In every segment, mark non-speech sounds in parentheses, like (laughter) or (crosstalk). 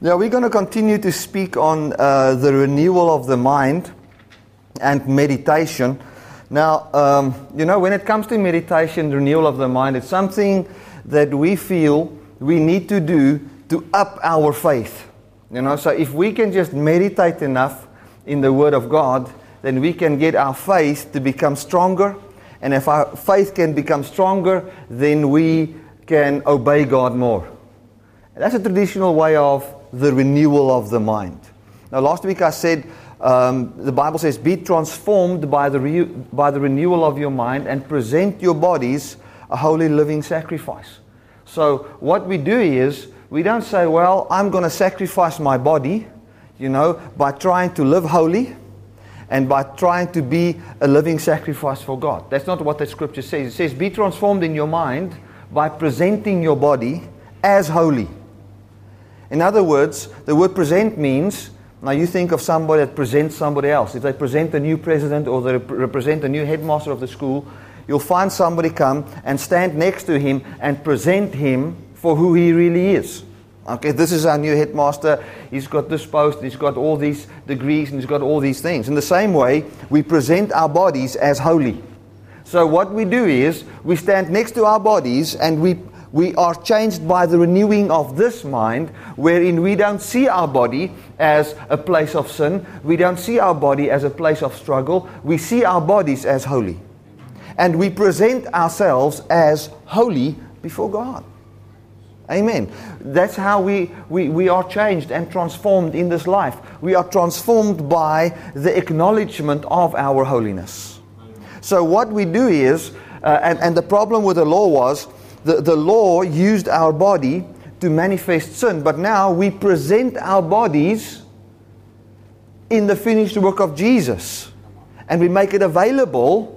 Yeah, we're going to continue to speak on uh, the renewal of the mind and meditation. Now, um, you know, when it comes to meditation, renewal of the mind, it's something that we feel we need to do to up our faith. You know, so if we can just meditate enough in the Word of God, then we can get our faith to become stronger. And if our faith can become stronger, then we can obey God more. That's a traditional way of the renewal of the mind. Now, last week I said um, the Bible says, Be transformed by the, re- by the renewal of your mind and present your bodies a holy living sacrifice. So, what we do is, we don't say, Well, I'm going to sacrifice my body, you know, by trying to live holy and by trying to be a living sacrifice for God. That's not what the scripture says. It says, Be transformed in your mind by presenting your body as holy. In other words, the word present means now you think of somebody that presents somebody else. If they present a new president or they represent a new headmaster of the school, you'll find somebody come and stand next to him and present him for who he really is. Okay, this is our new headmaster. He's got this post, he's got all these degrees, and he's got all these things. In the same way, we present our bodies as holy. So, what we do is we stand next to our bodies and we we are changed by the renewing of this mind, wherein we don't see our body as a place of sin. We don't see our body as a place of struggle. We see our bodies as holy. And we present ourselves as holy before God. Amen. That's how we, we, we are changed and transformed in this life. We are transformed by the acknowledgement of our holiness. So, what we do is, uh, and, and the problem with the law was, the, the law used our body to manifest sin, but now we present our bodies in the finished work of Jesus. And we make it available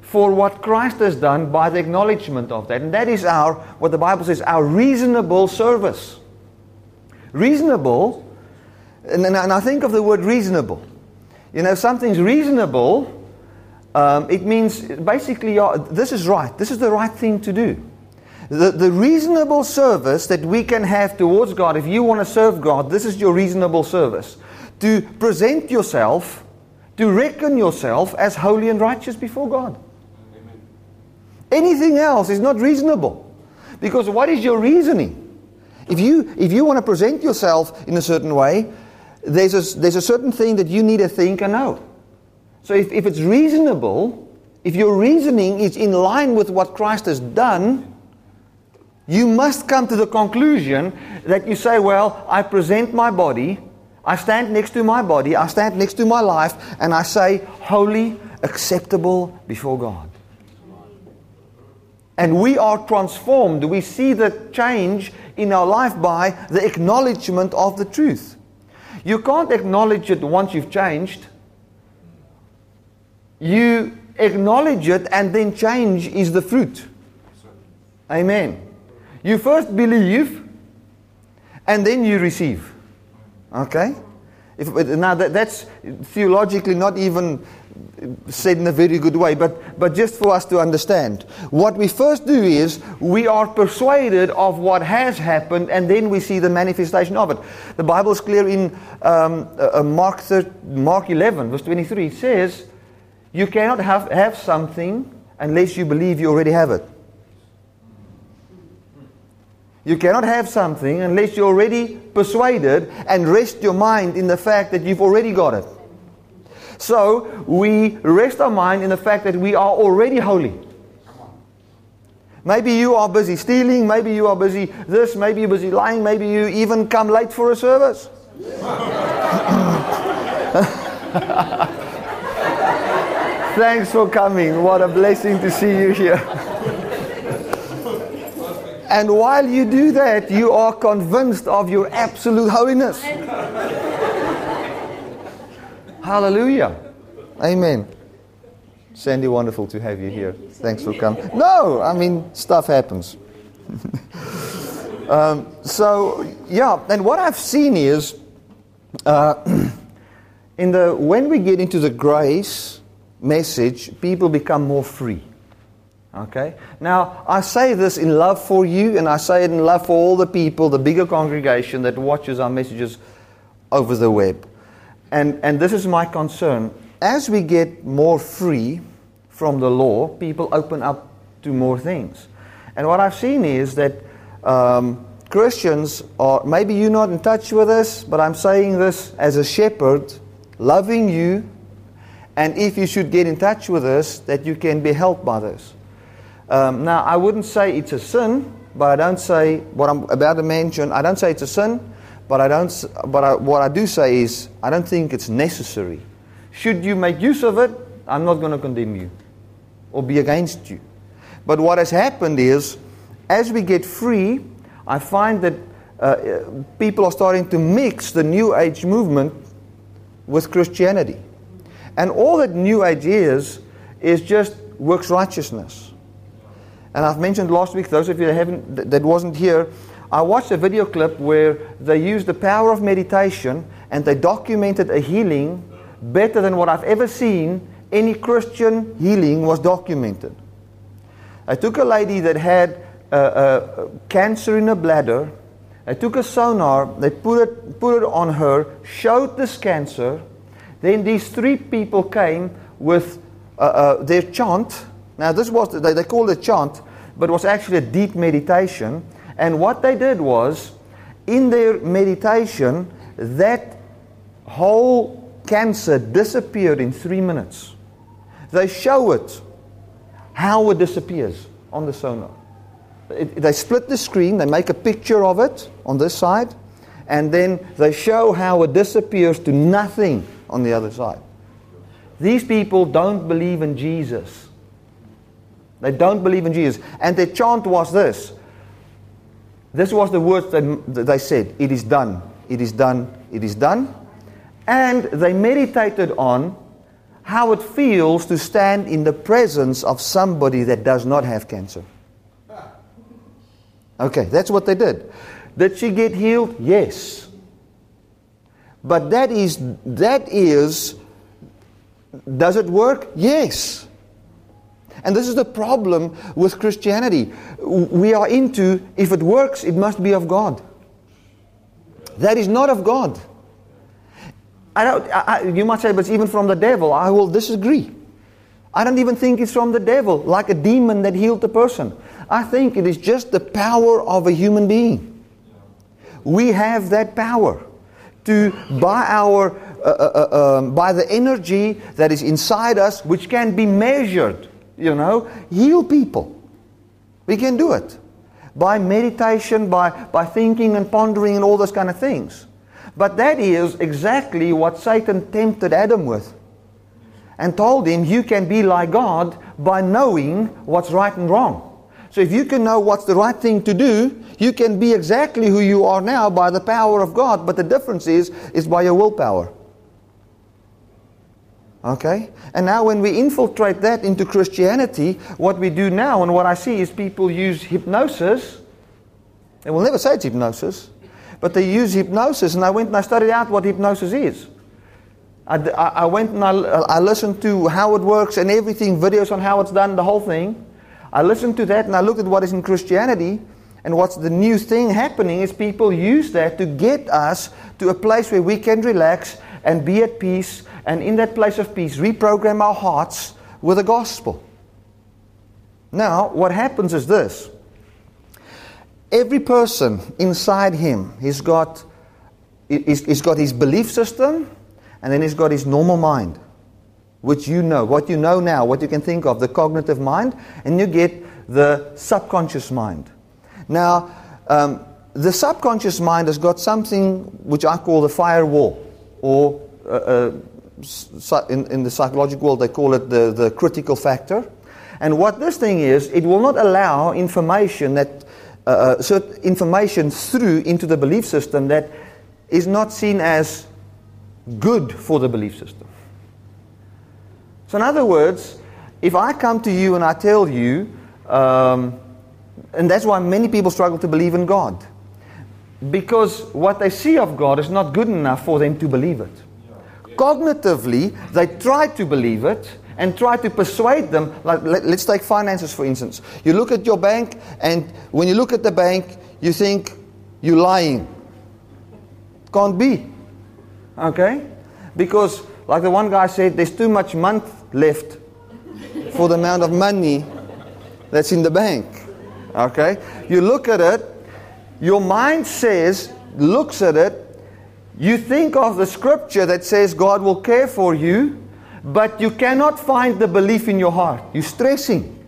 for what Christ has done by the acknowledgement of that. And that is our, what the Bible says, our reasonable service. Reasonable, and, and I think of the word reasonable. You know, something's reasonable, um, it means basically, this is right, this is the right thing to do the, the reasonable service that we can have towards God, if you want to serve God, this is your reasonable service. To present yourself, to reckon yourself as holy and righteous before God. Amen. Anything else is not reasonable. Because what is your reasoning? If you, if you want to present yourself in a certain way, there's a, there's a certain thing that you need to think and know. So if, if it's reasonable, if your reasoning is in line with what Christ has done, you must come to the conclusion that you say, Well, I present my body, I stand next to my body, I stand next to my life, and I say, Holy, acceptable before God. And we are transformed. We see the change in our life by the acknowledgement of the truth. You can't acknowledge it once you've changed. You acknowledge it, and then change is the fruit. Amen. You first believe and then you receive. Okay? If, now that, that's theologically not even said in a very good way, but, but just for us to understand. What we first do is we are persuaded of what has happened and then we see the manifestation of it. The Bible is clear in um, uh, Mark, 3, Mark 11, verse 23. It says, You cannot have, have something unless you believe you already have it. You cannot have something unless you're already persuaded and rest your mind in the fact that you've already got it. So we rest our mind in the fact that we are already holy. Maybe you are busy stealing, maybe you are busy this, maybe you're busy lying, maybe you even come late for a service. (laughs) Thanks for coming. What a blessing to see you here. (laughs) And while you do that, you are convinced of your absolute holiness. Hallelujah. Amen. Sandy, wonderful to have you here. Thanks for coming. No, I mean, stuff happens. (laughs) um, so, yeah, and what I've seen is uh, (clears throat) in the, when we get into the grace message, people become more free. Okay? Now, I say this in love for you, and I say it in love for all the people, the bigger congregation that watches our messages over the web. And, and this is my concern. As we get more free from the law, people open up to more things. And what I've seen is that um, Christians are, maybe you're not in touch with us, but I'm saying this as a shepherd, loving you, and if you should get in touch with us, that you can be helped by this. Um, now, I wouldn't say it's a sin, but I don't say what I'm about to mention. I don't say it's a sin, but I don't. But I, what I do say is I don't think it's necessary. Should you make use of it, I'm not going to condemn you or be against you. But what has happened is, as we get free, I find that uh, people are starting to mix the New Age movement with Christianity. And all that New Age is, is just works righteousness. And I've mentioned last week, those of you that, haven't, that wasn't here, I watched a video clip where they used the power of meditation and they documented a healing better than what I've ever seen any Christian healing was documented. I took a lady that had uh, uh, cancer in her bladder. I took a sonar, they put it, put it on her, showed this cancer. Then these three people came with uh, uh their chant now, this was, they, they called it chant, but it was actually a deep meditation. And what they did was, in their meditation, that whole cancer disappeared in three minutes. They show it how it disappears on the sonar. It, they split the screen, they make a picture of it on this side, and then they show how it disappears to nothing on the other side. These people don't believe in Jesus. They don't believe in Jesus. And their chant was this. This was the words that they said It is done. It is done. It is done. And they meditated on how it feels to stand in the presence of somebody that does not have cancer. (laughs) Okay, that's what they did. Did she get healed? Yes. But that is, that is, does it work? Yes. And this is the problem with Christianity. We are into, if it works, it must be of God. That is not of God. I don't, I, you might say, but it's even from the devil. I will disagree. I don't even think it's from the devil, like a demon that healed the person. I think it is just the power of a human being. We have that power to, by our, uh, uh, uh, um, by the energy that is inside us, which can be measured you know, heal people. We can do it by meditation, by, by thinking and pondering and all those kind of things. But that is exactly what Satan tempted Adam with and told him you can be like God by knowing what's right and wrong. So if you can know what's the right thing to do, you can be exactly who you are now by the power of God, but the difference is is by your willpower. Okay? And now, when we infiltrate that into Christianity, what we do now and what I see is people use hypnosis. They will never say it's hypnosis, but they use hypnosis. And I went and I studied out what hypnosis is. I, I went and I, I listened to how it works and everything, videos on how it's done, the whole thing. I listened to that and I looked at what is in Christianity. And what's the new thing happening is people use that to get us to a place where we can relax and be at peace and in that place of peace, reprogram our hearts with the gospel. Now, what happens is this every person inside him, he's got, he's, he's got his belief system, and then he's got his normal mind, which you know, what you know now, what you can think of, the cognitive mind, and you get the subconscious mind. Now, um, the subconscious mind has got something which I call the firewall, or uh, uh, in, in the psychological world, they call it the, the critical factor. And what this thing is, it will not allow information that uh, uh information through into the belief system that is not seen as good for the belief system. So, in other words, if I come to you and I tell you, um, and that's why many people struggle to believe in God, because what they see of God is not good enough for them to believe it. Cognitively, they try to believe it, and try to persuade them. Like, let, us take finances for instance. You look at your bank, and when you look at the bank, you think you're lying. Can't be. Okay? Because, like the one guy said, there's too much month left for the amount of money that's in the bank. Okay? You look at it, your mind says, looks at it, you think of the scripture that says God will care for you, but you cannot find the belief in your heart. You're stressing.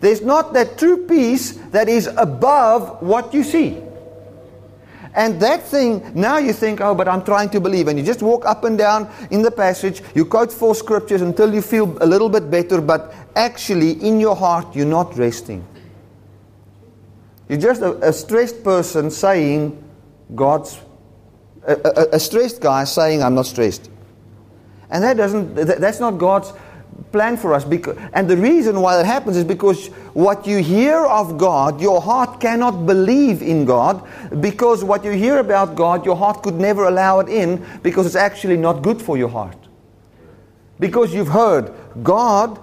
There's not that true peace that is above what you see. And that thing, now you think, oh, but I'm trying to believe. And you just walk up and down in the passage, you quote four scriptures until you feel a little bit better, but actually in your heart, you're not resting. You're just a, a stressed person saying, God's, a, a, stressed guy saying, I'm not stressed. And that doesn't, that's not God's plan for us. Because, and the reason why that happens is because what you hear of God, your heart cannot believe in God because what you hear about God, your heart could never allow it in because it's actually not good for your heart. Because you've heard God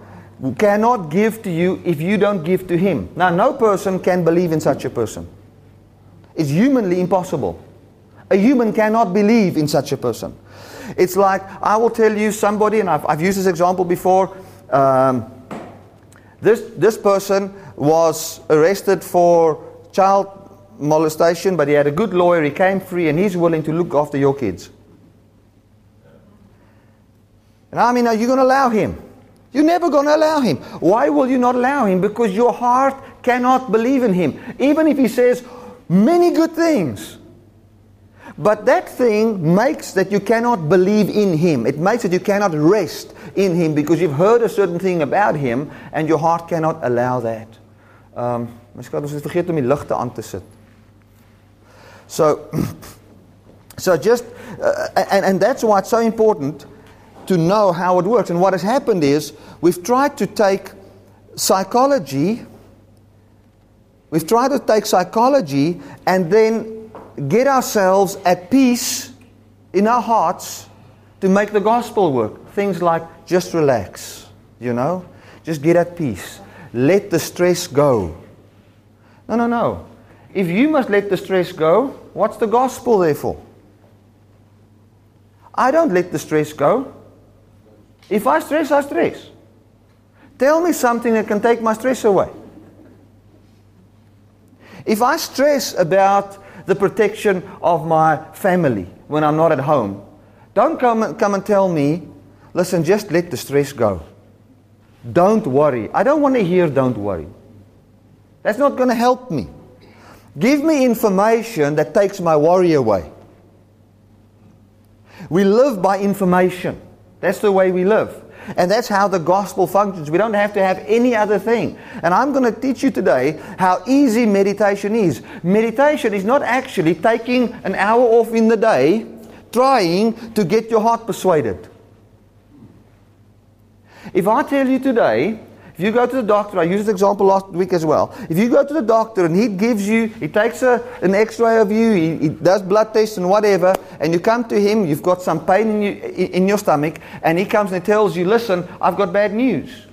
cannot give to you if you don't give to Him. Now, no person can believe in such a person. It's humanly impossible. A human cannot believe in such a person. It's like, I will tell you somebody, and I've, I've used this example before. Um, this, this person was arrested for child molestation, but he had a good lawyer. He came free, and he's willing to look after your kids. And I mean, are you going to allow him? You're never going to allow him. Why will you not allow him? Because your heart cannot believe in him. Even if he says many good things. But that thing makes that you cannot believe in him. It makes that you cannot rest in him because you've heard a certain thing about him and your heart cannot allow that. Um, aan te. So (clears throat) so just uh, and and that's why it's so important to know how it works. And what has happened is we've tried to take psychology we've tried to take psychology and then get ourselves at peace in our hearts to make the gospel work. Things like just relax, you know, just get at peace, let the stress go. No, no, no. If you must let the stress go, what's the gospel there for? I don't let the stress go. If I stress, I stress. Tell me something that can take my stress away. If I stress about the protection of my family when I'm not at home. Don't come, come and tell me, listen, just let the stress go. Don't worry. I don't want to hear don't worry. That's not going to help me. Give me information that takes my worry away. We live by information. That's the way we live. And that's how the gospel functions. We don't have to have any other thing. And I'm going to teach you today how easy meditation is. Meditation is not actually taking an hour off in the day trying to get your heart persuaded. If I tell you today if you go to the doctor, I used this example last week as well. If you go to the doctor and he gives you, he takes a, an x-ray of you, he, he, does blood tests and whatever, and you come to him, you've got some pain in, you, in your stomach, and he comes and he tells you, listen, I've got bad news.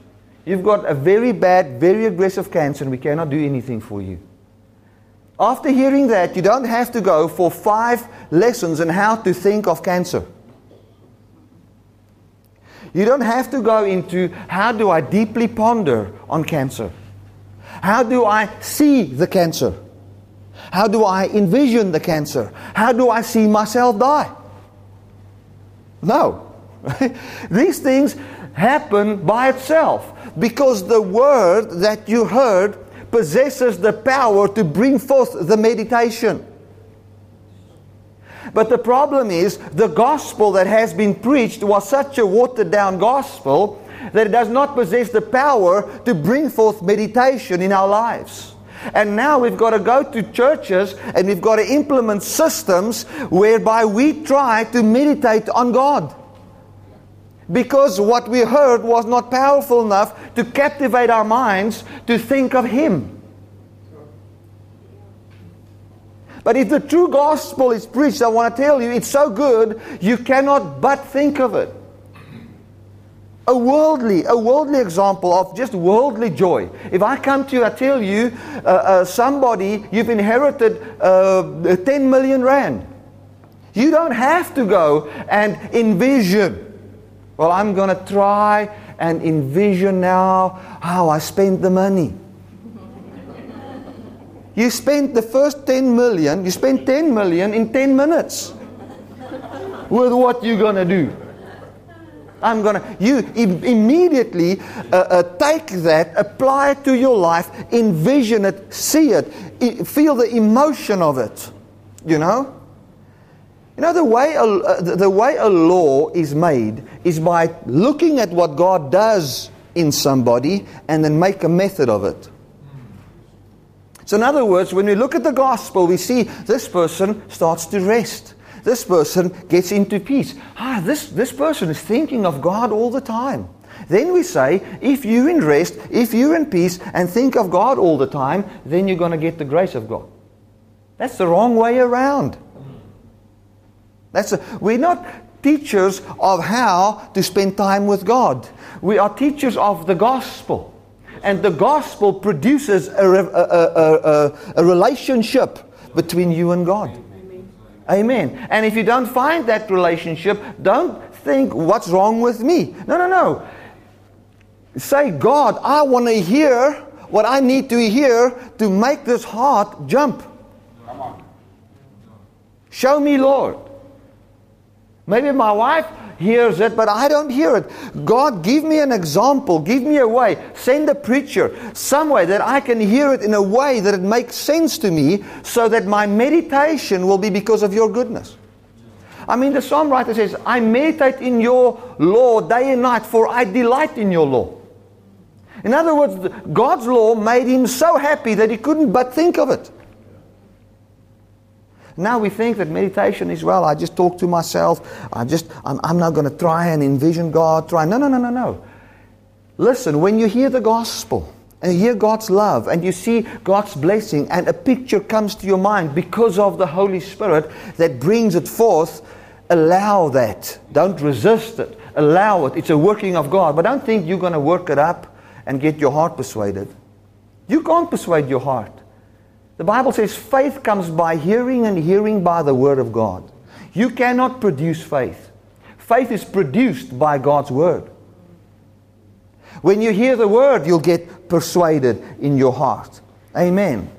You've got a very bad, very aggressive cancer, and we cannot do anything for you. After hearing that, you don't have to go for five lessons on how to think of cancer. You don't have to go into how do I deeply ponder on cancer? How do I see the cancer? How do I envision the cancer? How do I see myself die? No. (laughs) These things happen by itself because the word that you heard possesses the power to bring forth the meditation. But the problem is, the gospel that has been preached was such a watered down gospel that it does not possess the power to bring forth meditation in our lives. And now we've got to go to churches and we've got to implement systems whereby we try to meditate on God. Because what we heard was not powerful enough to captivate our minds to think of Him. But if the true gospel is preached, I want to tell you, it's so good, you cannot but think of it. A worldly, a worldly example of just worldly joy. If I come to you, I tell you, uh, uh, somebody, you've inherited uh, 10 million rand. You don't have to go and envision. Well, I'm going to try and envision now how I spend the money. You spent the first 10 million, you spent 10 million in 10 minutes with what you're going to do. I'm going to, you Im- immediately uh, uh, take that, apply it to your life, envision it, see it, I- feel the emotion of it. You know? You know, the way, a, uh, the way a law is made is by looking at what God does in somebody and then make a method of it. So, in other words, when we look at the gospel, we see this person starts to rest. This person gets into peace. Ah, this, this person is thinking of God all the time. Then we say, if you're in rest, if you're in peace, and think of God all the time, then you're going to get the grace of God. That's the wrong way around. That's a, we're not teachers of how to spend time with God. We are teachers of the gospel. And the gospel produces a, a, a, a relationship between you and God. Amen. And if you don't find that relationship, don't think, what's wrong with me? No, no, no. Say, God, I want to hear what I need to hear to make this heart jump. Come on. Show me, Lord. Maybe my wife hears it, but I don't hear it. God, give me an example. Give me a way. Send a preacher some way that I can hear it in a way that it makes sense to me so that my meditation will be because of your goodness. I mean, the psalm writer says, I meditate in your law day and night, for I delight in your law. In other words, God's law made him so happy that he couldn't but think of it. Now we think that meditation is, well, I just talk to myself. I just, I'm, I'm not going to try and envision God. Try. No, no, no, no, no. Listen, when you hear the gospel and hear God's love and you see God's blessing and a picture comes to your mind because of the Holy Spirit that brings it forth, allow that. Don't resist it. Allow it. It's a working of God. But don't think you're going to work it up and get your heart persuaded. You can't persuade your heart. The Bible says faith comes by hearing and hearing by the Word of God. You cannot produce faith. Faith is produced by God's Word. When you hear the Word, you'll get persuaded in your heart. Amen.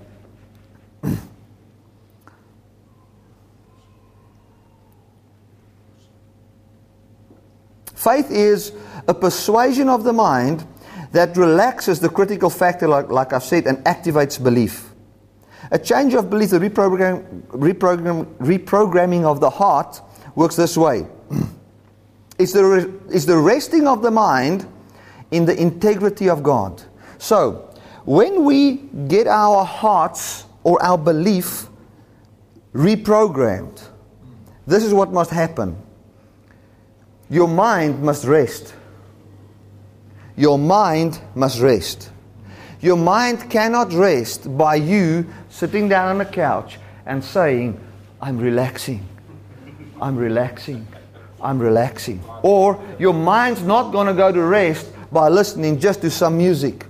(clears throat) Faith is a persuasion of the mind that relaxes the critical factor, like, like I've said, and activates belief. A change of belief, the reprogram, reprogram, reprogramming of the heart, works this way. (clears throat) it's, the, it's the resting of the mind in the integrity of God. So, when we get our hearts or our belief reprogrammed, this is what must happen. Your mind must rest. Your mind must rest. Your mind cannot rest by you sitting down on a couch and saying, I'm relaxing. I'm relaxing. I'm relaxing. Or your mind's not going to go to rest by listening just to some music.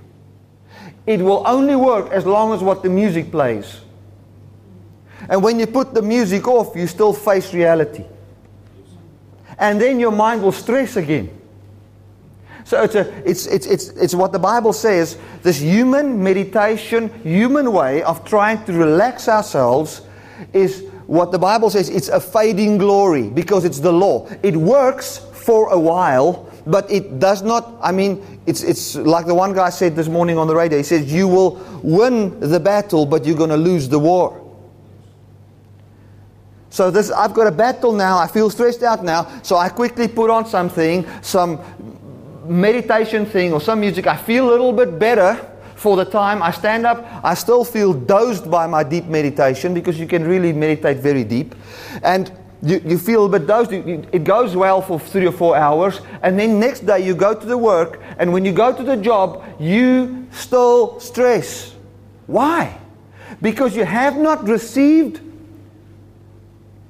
It will only work as long as what the music plays. And when you put the music off, you still face reality. And then your mind will stress again. So it's, a, it's, it's, it's, it's what the Bible says this human meditation, human way of trying to relax ourselves is what the Bible says it's a fading glory because it's the law. It works for a while, but it does not, I mean, it's, it's like the one guy said this morning on the radio. He says, You will win the battle, but you're going to lose the war. So this, I've got a battle now. I feel stressed out now. So I quickly put on something, some meditation thing or some music. I feel a little bit better for the time. I stand up. I still feel dozed by my deep meditation because you can really meditate very deep. And you, you feel a bit dozed. It goes well for three or four hours. And then next day you go to the work. And when you go to the job, you still stress. Why? Because you have not received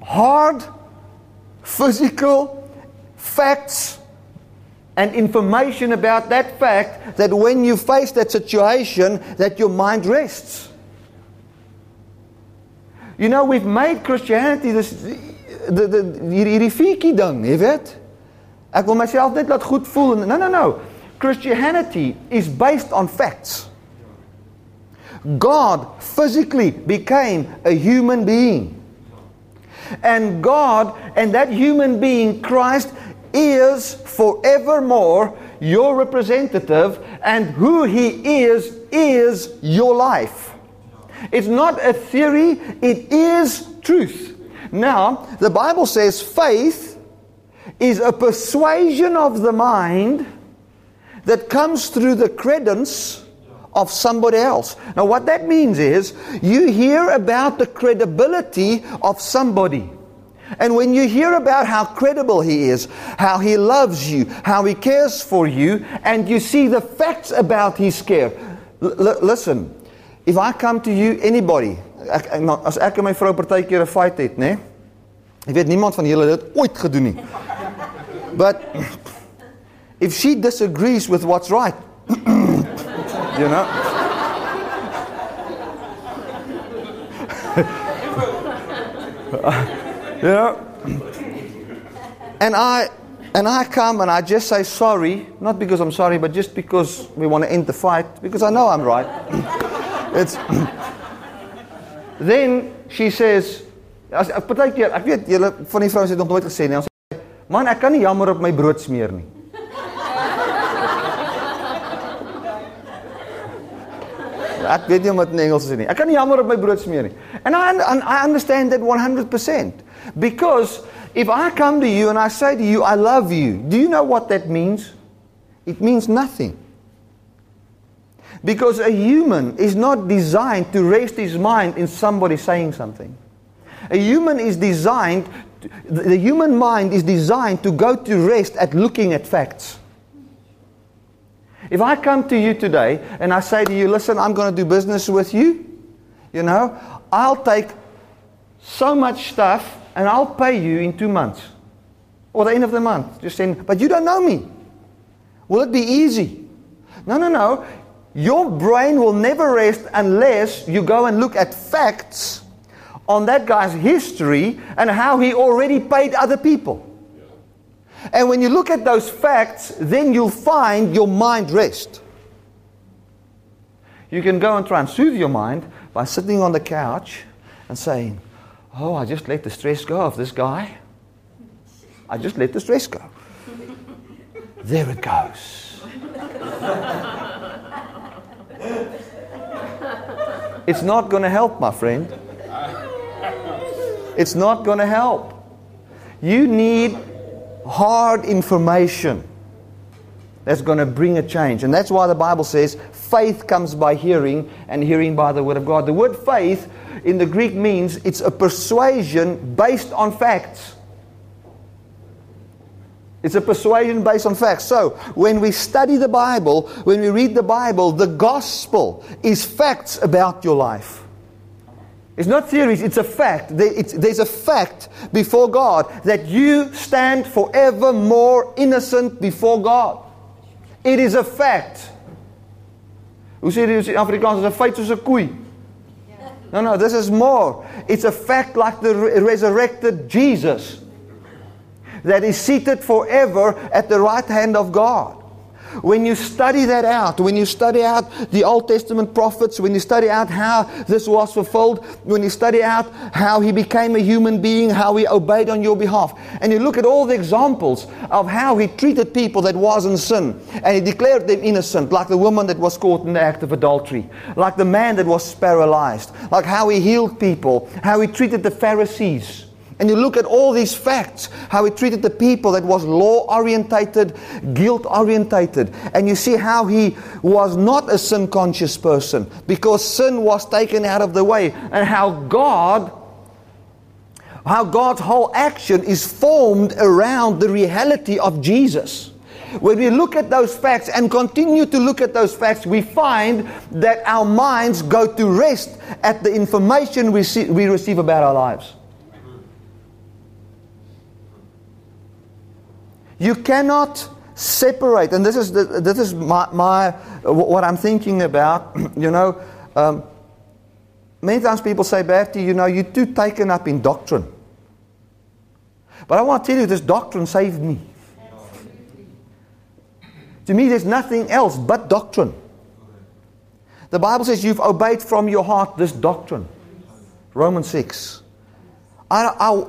hard, physical facts and information about that fact that when you face that situation that your mind rests. You know, we've made Christianity this the the hierdie fiekie ding, jy weet? Ek wil myself net laat goed voel. No, no, no. Christianity is based on facts. God physically became a human being. And God and that human being, Christ, is forevermore your representative, and who He is, is your life. It's not a theory, it is truth. Now, the Bible says faith is a persuasion of the mind that comes through the credence of somebody else. Now, what that means is you hear about the credibility of somebody. And when you hear about how credible he is, how he loves you, how he cares for you, and you see the facts about his care. Listen, if I come to you, anybody, as ek en my vrou partykeer 'n fight het, né? Ek weet niemand van julle het dit ooit gedoen nie. But if she disagrees with what's right, (clears throat) you know. you (laughs) know. And I and I come and I just say sorry, not because I'm sorry, but just because we want to end the fight, because I know I'm right. (laughs) it's (coughs) then she says as partykeer ek weet julle van die vrouens nog nooit gesê nie. Ons sê man, ek kan nie jammer op my brood smeer nie. (laughs) Ek weet nie wat in Engels is nie. Ek kan nie jammer op my brood smeer nie. And I and I understand that 100% because if I come to you and I say to you I love you, do you know what that means? It means nothing. Because a human is not designed to rest his mind in somebody saying something. A human is designed the human mind is designed to go to rest at looking at facts. If I come to you today and I say to you, listen, I'm going to do business with you, you know, I'll take so much stuff and I'll pay you in two months or the end of the month. Just saying, but you don't know me. Will it be easy? No, no, no. Your brain will never rest unless you go and look at facts on that guy's history and how he already paid other people. And when you look at those facts, then you'll find your mind rest. You can go and try and soothe your mind by sitting on the couch and saying, Oh, I just let the stress go of this guy. I just let the stress go. There it goes. it's not going to help, my friend. It's not going to help. You need hard information that's going to bring a change. And that's why the Bible says faith comes by hearing, and hearing by the Word of God. The word faith in the Greek means it's a persuasion based on facts. It's a persuasion based on facts. So, when we study the Bible, when we read the Bible, the gospel is facts about your life. It's not theories, it's a fact. there's a fact before God that you stand forever more innocent before God. It is a fact. Hoe sê dit in Afrikaans? Is 'n feit soos 'n koei. No, no, this is more. It's a fact like the resurrected Jesus that is seated forever at the right hand of God. When you study that out, when you study out the Old Testament prophets, when you study out how this was fulfilled, when you study out how he became a human being, how he obeyed on your behalf, and you look at all the examples of how he treated people that was in sin, and he declared them innocent, like the woman that was caught in the act of adultery, like the man that was paralyzed, like how he healed people, how he treated the Pharisees and you look at all these facts, how he treated the people that was law orientated, guilt orientated, and you see how he was not a sin conscious person because sin was taken out of the way, and how God how God's whole action is formed around the reality of Jesus. When we look at those facts and continue to look at those facts, we find that our minds go to rest at the information we, see, we receive about our lives. You cannot separate, and this is, the, this is my, my, what I'm thinking about, (clears throat) you know. Um, many times people say, Bertie, you know, you're too taken up in doctrine. But I want to tell you, this doctrine saved me. To me, there's nothing else but doctrine. The Bible says you've obeyed from your heart this doctrine. Romans 6. I, I,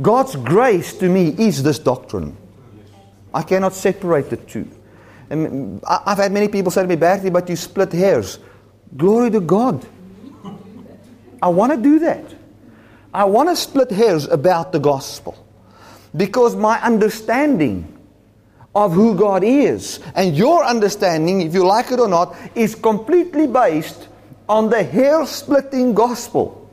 God's grace to me is this doctrine. I cannot separate the two. And mm, I've had many people say to me, Bertie, but you split hairs. Glory to God. I want to do that. I want to split hairs about the gospel. Because my understanding of who God is and your understanding, if you like it or not, is completely based on the hair splitting gospel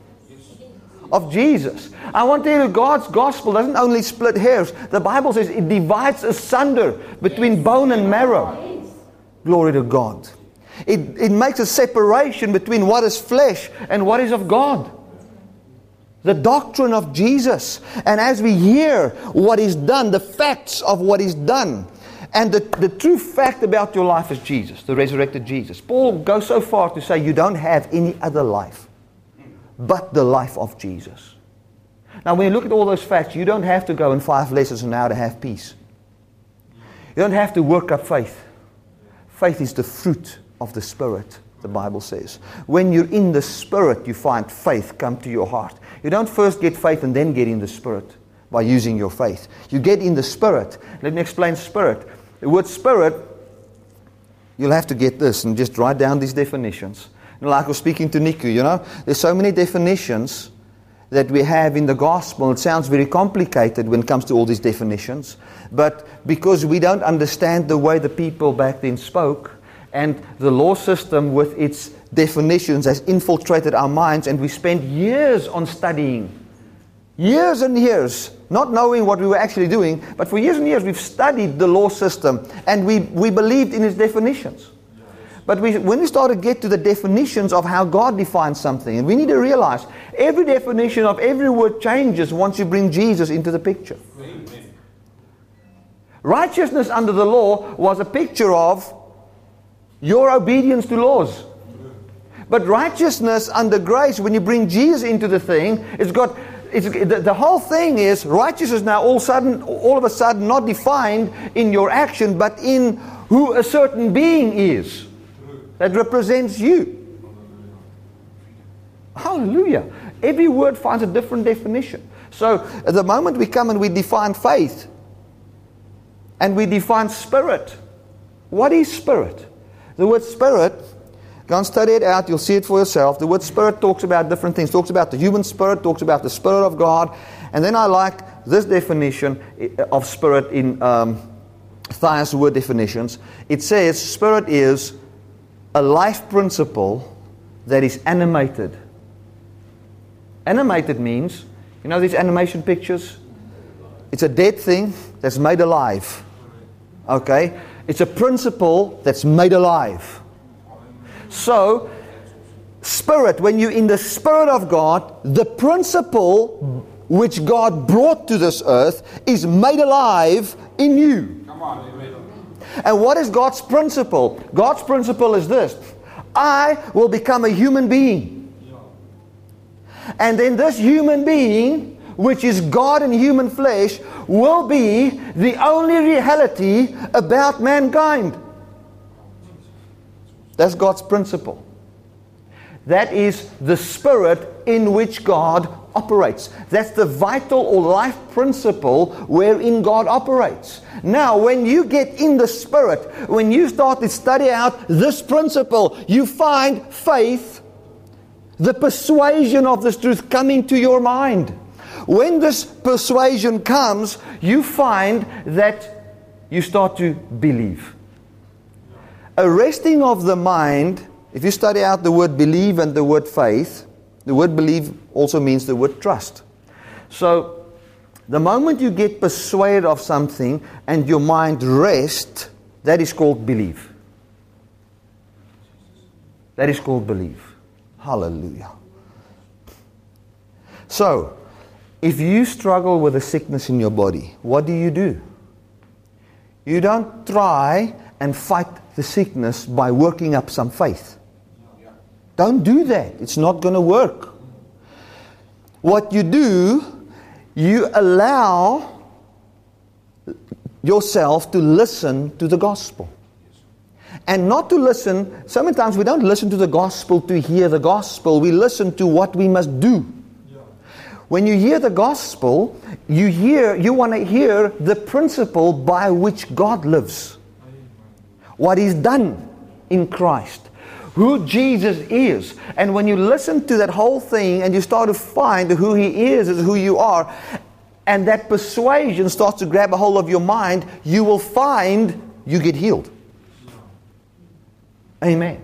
of Jesus. I want to tell you, God's gospel doesn't only split hairs. The Bible says it divides asunder between bone and marrow. Glory to God. It, it makes a separation between what is flesh and what is of God. The doctrine of Jesus. And as we hear what is done, the facts of what is done, and the, the true fact about your life is Jesus, the resurrected Jesus. Paul goes so far to say you don't have any other life but the life of Jesus. Now, when you look at all those facts, you don't have to go in five lessons an hour to have peace. You don't have to work up faith. Faith is the fruit of the Spirit, the Bible says. When you're in the Spirit, you find faith come to your heart. You don't first get faith and then get in the Spirit by using your faith. You get in the Spirit. Let me explain Spirit. The word Spirit, you'll have to get this and just write down these definitions like I was speaking to Niku, you know, there's so many definitions that we have in the gospel. It sounds very complicated when it comes to all these definitions. But because we don't understand the way the people back then spoke, and the law system with its definitions has infiltrated our minds, and we spent years on studying. Years and years, not knowing what we were actually doing, but for years and years we've studied the law system and we, we believed in its definitions. But we, when we start to get to the definitions of how God defines something, we need to realize every definition of every word changes once you bring Jesus into the picture. Amen. Righteousness under the law was a picture of your obedience to laws. But righteousness under grace, when you bring Jesus into the thing, it's got it's, the, the, whole thing is righteousness now all sudden, all of a sudden, not defined in your action, but in who a certain being is that represents you. Hallelujah. Every word finds a different definition. So, at the moment we come and we define faith and we define spirit, what is spirit? The word spirit, go and study it out, you'll see it for yourself. The word spirit talks about different things, talks about the human spirit, talks about the spirit of God. And then I like this definition of spirit in um, Thayer's word definitions. It says spirit is a life principle that is animated. Animated means, you know these animation pictures? It's a dead thing that's made alive. Okay? It's a principle that's made alive. So, spirit, when you're in the spirit of God, the principle which God brought to this earth is made alive in you. Come on, and what is God's principle? God's principle is this I will become a human being. And then this human being, which is God in human flesh, will be the only reality about mankind. That's God's principle. That is the spirit in which God operates. That's the vital or life principle wherein God operates. Now, when you get in the Spirit, when you start to study out this principle, you find faith, the persuasion of this truth coming to your mind. When this persuasion comes, you find that you start to believe. Arresting of the mind, if you study out the word believe and the word faith, the word believe also means the word trust. So, the moment you get persuaded of something and your mind rests, that is called belief. That is called belief. Hallelujah. So, if you struggle with a sickness in your body, what do you do? You don't try and fight the sickness by working up some faith. Don't do that. It's not going to work. What you do, you allow yourself to listen to the gospel. And not to listen, sometimes we don't listen to the gospel to hear the gospel, we listen to what we must do. When you hear the gospel, you hear you want to hear the principle by which God lives. What he's done in Christ. Who Jesus is. And when you listen to that whole thing and you start to find who he is is who you are, and that persuasion starts to grab a hold of your mind, you will find you get healed. Amen.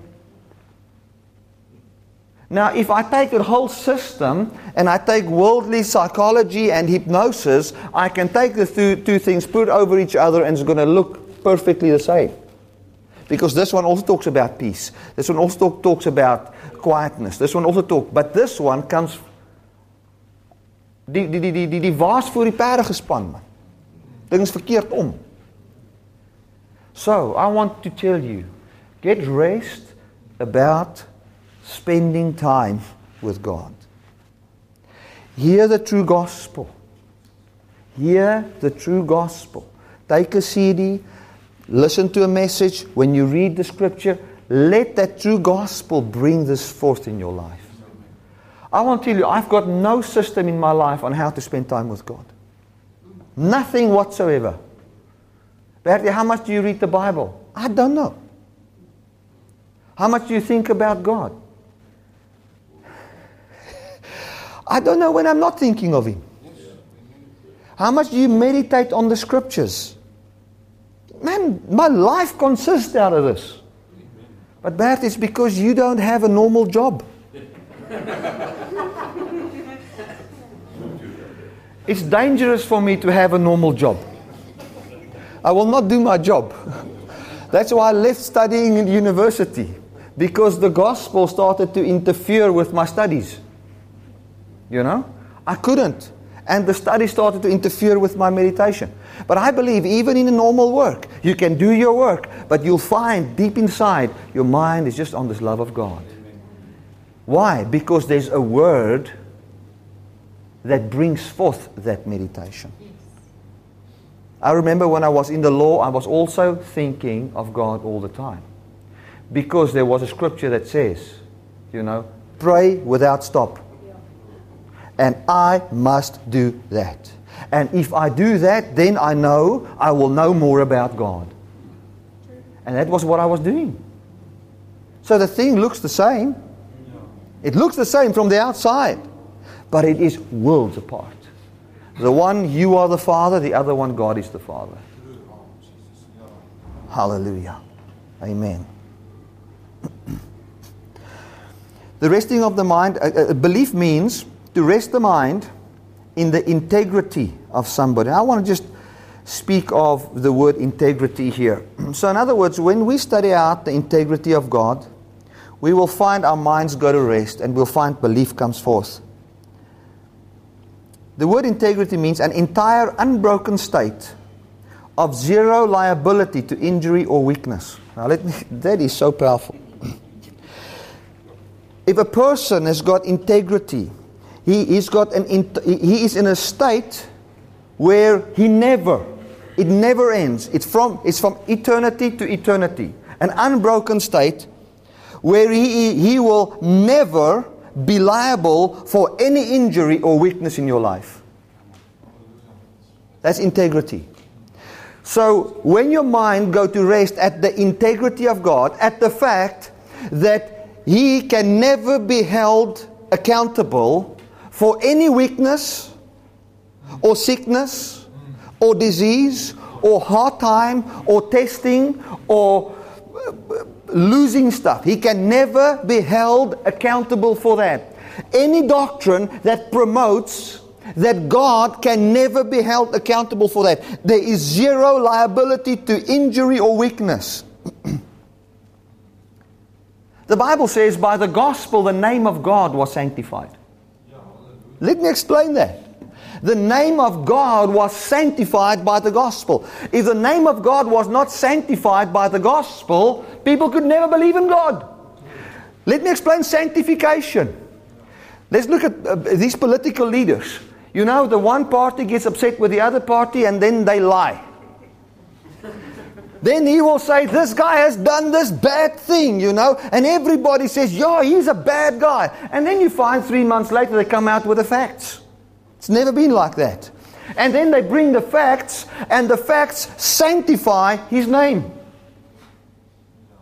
Now, if I take a whole system and I take worldly psychology and hypnosis, I can take the two, two things, put over each other, and it's going to look perfectly the same. Because this one also talks about peace. This one also talk, talks about quietness. This one also talks, but this one comes. Die, die, die, die, die, die waas voor die perde gespan, man. Ding is verkeerd om. So, I want to tell you, get rest about spending time with God. Hear the true gospel. Hear the true gospel. Take a CD, listen to a message. When you read the scripture, let that true gospel bring this forth in your life. I want to tell you, I've got no system in my life on how to spend time with God. Nothing whatsoever. Bertie, how much do you read the Bible? I don't know. How much do you think about God? (laughs) I don't know when I'm not thinking of Him. How much do you meditate on the scriptures? Man, my life consists out of this. But Bert, it's because you don't have a normal job. (laughs) it's dangerous for me to have a normal job. I will not do my job. (laughs) That's why I left studying in university because the gospel started to interfere with my studies. You know? I couldn't. And the study started to interfere with my meditation. But I believe even in a normal work, you can do your work, but you'll find deep inside your mind is just on this love of God. Why? Because there's a word that brings forth that meditation. I remember when I was in the law, I was also thinking of God all the time. Because there was a scripture that says, you know, pray without stop. And I must do that. And if I do that, then I know I will know more about God. And that was what I was doing. So the thing looks the same. It looks the same from the outside, but it is worlds apart. The one you are the Father, the other one God is the Father. Hallelujah. Amen. (clears throat) the resting of the mind, uh, uh, belief means to rest the mind in the integrity of somebody. I want to just speak of the word integrity here. (clears throat) So, in other words, when we study out the integrity of God, we will find our minds go to rest and we'll find belief comes forth. The word integrity means an entire unbroken state of zero liability to injury or weakness. Now, let me, (laughs) that is so powerful. (clears throat) if a person has got integrity, he is got an he is in a state where he never it never ends. It's from it's from eternity to eternity. An unbroken state where he, he will never be liable for any injury or weakness in your life. That's integrity. So when your mind go to rest at the integrity of god at the fact that he can never be held accountable for any weakness or sickness or disease or hard time or testing or uh, losing stuff. He can never be held accountable for that. Any doctrine that promotes that God can never be held accountable for that. There is zero liability to injury or weakness. (clears throat) the Bible says, by the gospel, the name of God was sanctified. Let me explain that. The name of God was sanctified by the gospel. If the name of God was not sanctified by the gospel, people could never believe in God. Let me explain sanctification. Let's look at uh, these political leaders. You know, the one party gets upset with the other party and then they lie. Then he will say, This guy has done this bad thing, you know, and everybody says, Yeah, he's a bad guy. And then you find three months later they come out with the facts. It's never been like that. And then they bring the facts, and the facts sanctify his name.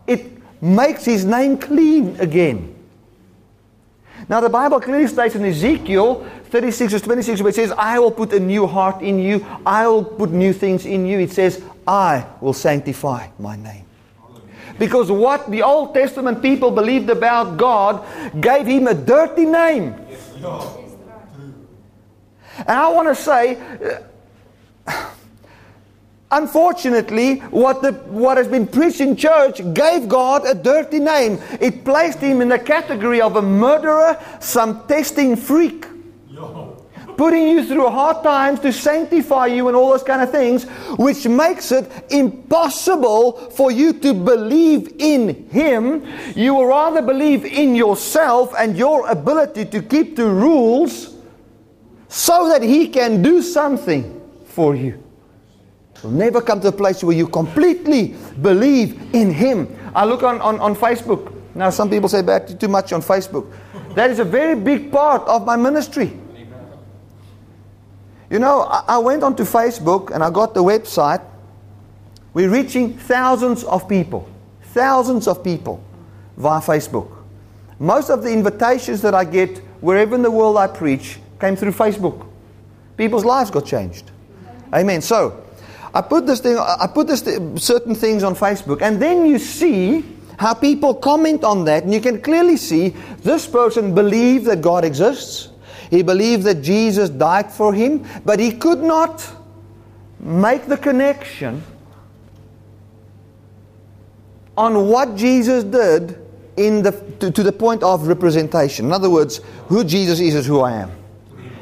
It makes his name clean again. Now, the Bible clearly states in Ezekiel 36 to 26, where it says, I will put a new heart in you, I will put new things in you. It says, I will sanctify my name. Because what the Old Testament people believed about God gave him a dirty name. And I want to say, uh, Unfortunately, what, the, what has been preached in church gave God a dirty name. It placed him in the category of a murderer, some testing freak. Putting you through hard times to sanctify you and all those kind of things, which makes it impossible for you to believe in Him. You will rather believe in yourself and your ability to keep the rules so that He can do something for you. You'll never come to a place where you completely believe in Him. I look on, on, on Facebook. Now, some people say back too much on Facebook. That is a very big part of my ministry. You know, I, went onto Facebook and I got the website. We're reaching thousands of people. Thousands of people via Facebook. Most of the invitations that I get wherever in the world I preach came through Facebook. People's lives got changed. Amen. So, I put this thing, I put this th- certain things on Facebook, and then you see how people comment on that, and you can clearly see this person believed that God exists. He believed that Jesus died for him, but he could not make the connection on what Jesus did in the, to, to the point of representation. In other words, who Jesus is is who I am.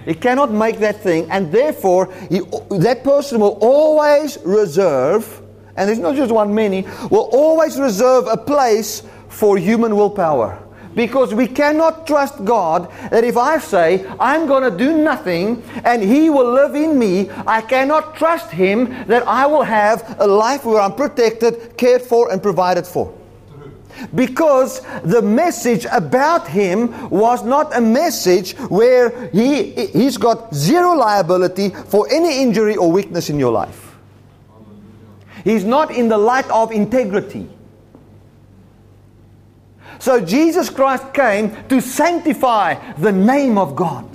He cannot make that thing, and therefore, he, that person will always reserve, and there's not just one many, will always reserve a place for human willpower. Because we cannot trust God that if I say, I'm going to do nothing and He will live in me, I cannot trust Him that I will have a life where I'm protected, cared for, and provided for. Because the message about him was not a message where he, he's got zero liability for any injury or weakness in your life. He's not in the light of integrity. So Jesus Christ came to sanctify the name of God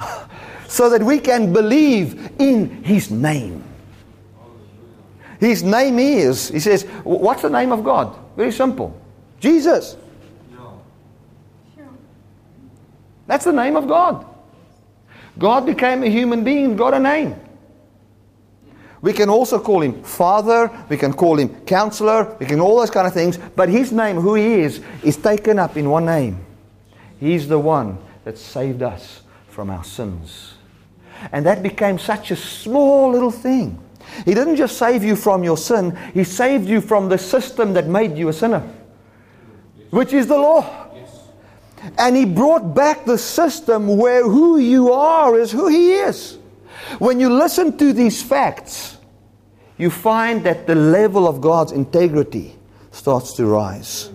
(laughs) so that we can believe in his name. His name is, he says, what's the name of God? Very simple. Jesus. That's the name of God. God became a human being, got a name. We can also call him Father, we can call him Counselor, we can all those kind of things, but his name, who he is, is taken up in one name. He's the one that saved us from our sins. And that became such a small little thing. He didn't just save you from your sin, He saved you from the system that made you a sinner, which is the law. And He brought back the system where who you are is who He is. When you listen to these facts, you find that the level of God's integrity starts to rise.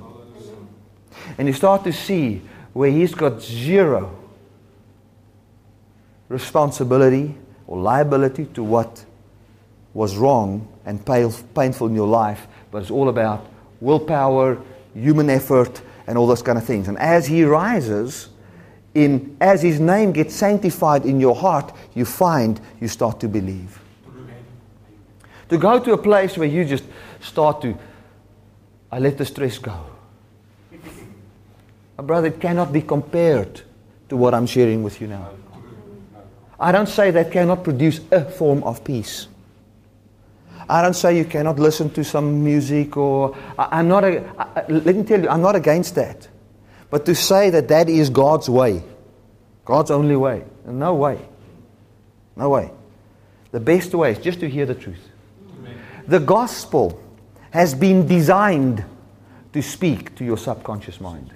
And you start to see where He's got zero responsibility or liability to what was wrong and painful in your life, but it's all about willpower, human effort, and all those kind of things. And as he rises, in, as his name gets sanctified in your heart, you find you start to believe. To go to a place where you just start to, I let the stress go. My brother, it cannot be compared to what I'm sharing with you now. I don't say that cannot produce a form of peace. I don't say you cannot listen to some music or I, am not a, I, let me tell you, I'm not against that. But to say that that is God's way, God's only way, no way. No way. The best way is just to hear the truth. The gospel has been designed to speak to your subconscious mind.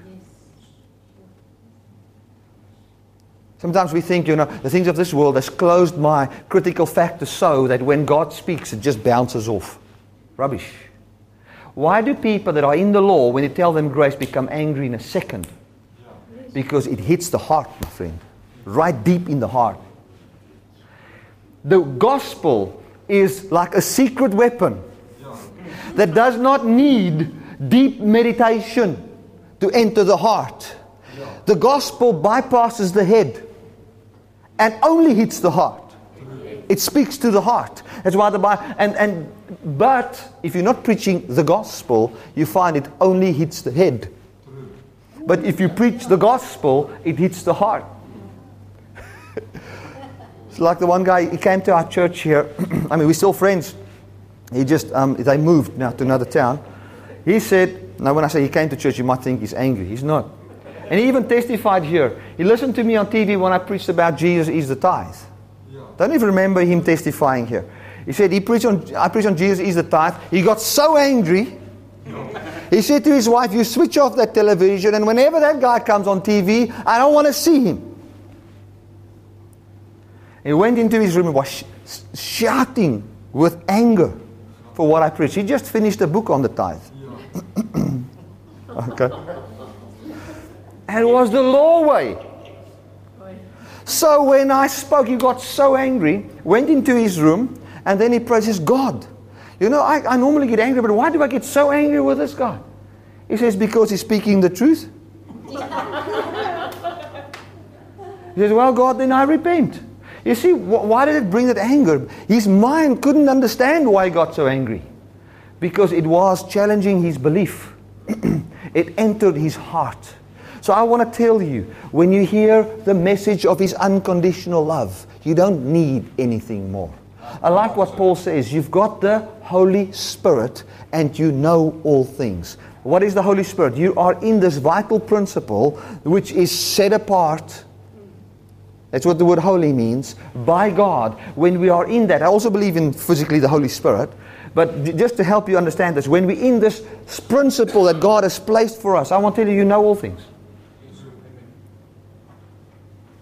Sometimes we think, you know, the things of this world has closed my critical factor so that when God speaks, it just bounces off. Rubbish. Why do people that are in the law, when you tell them grace, become angry in a second? Because it hits the heart, my friend. Right deep in the heart. The gospel is like a secret weapon that does not need deep meditation to enter the heart. The gospel bypasses the head and only hits the heart. It speaks to the heart. That's why the Bible, and, and, but if you're not preaching the gospel, you find it only hits the head. But if you preach the gospel, it hits the heart. (laughs) it's like the one guy, he came to our church here. (clears throat) I mean, we're still friends. He just, um, they moved now to another town. He said, now when I say he came to church, you might think he's angry. He's not. And he even testified here. He listened to me on TV when I preached about Jesus is the tithe. Don't even remember him testifying here. He said he preached on I preached on Jesus is the tithe. He got so angry. He said to his wife, You switch off that television, and whenever that guy comes on TV, I don't want to see him. He went into his room and was sh- shouting with anger for what I preached. He just finished a book on the tithe. (coughs) Okay. And it was the law way. So when I spoke, he got so angry, went into his room, and then he praises God. You know, I, I normally get angry, but why do I get so angry with this guy? He says, because he's speaking the truth. he says, well, God, then I repent. You see, wh- why did it bring that anger? His mind couldn't understand why he got so angry. Because it was challenging his belief. (clears throat) it entered his heart. So I want to tell you when you hear the message of his unconditional love, you don't need anything more. I like what Paul says. You've got the Holy Spirit and you know all things. What is the Holy Spirit? You are in this vital principle which is set apart. That's what the word holy means. By God. When we are in that, I also believe in physically the Holy Spirit. But just to help you understand this, when we're in this principle that God has placed for us, I want to tell you, you know all things.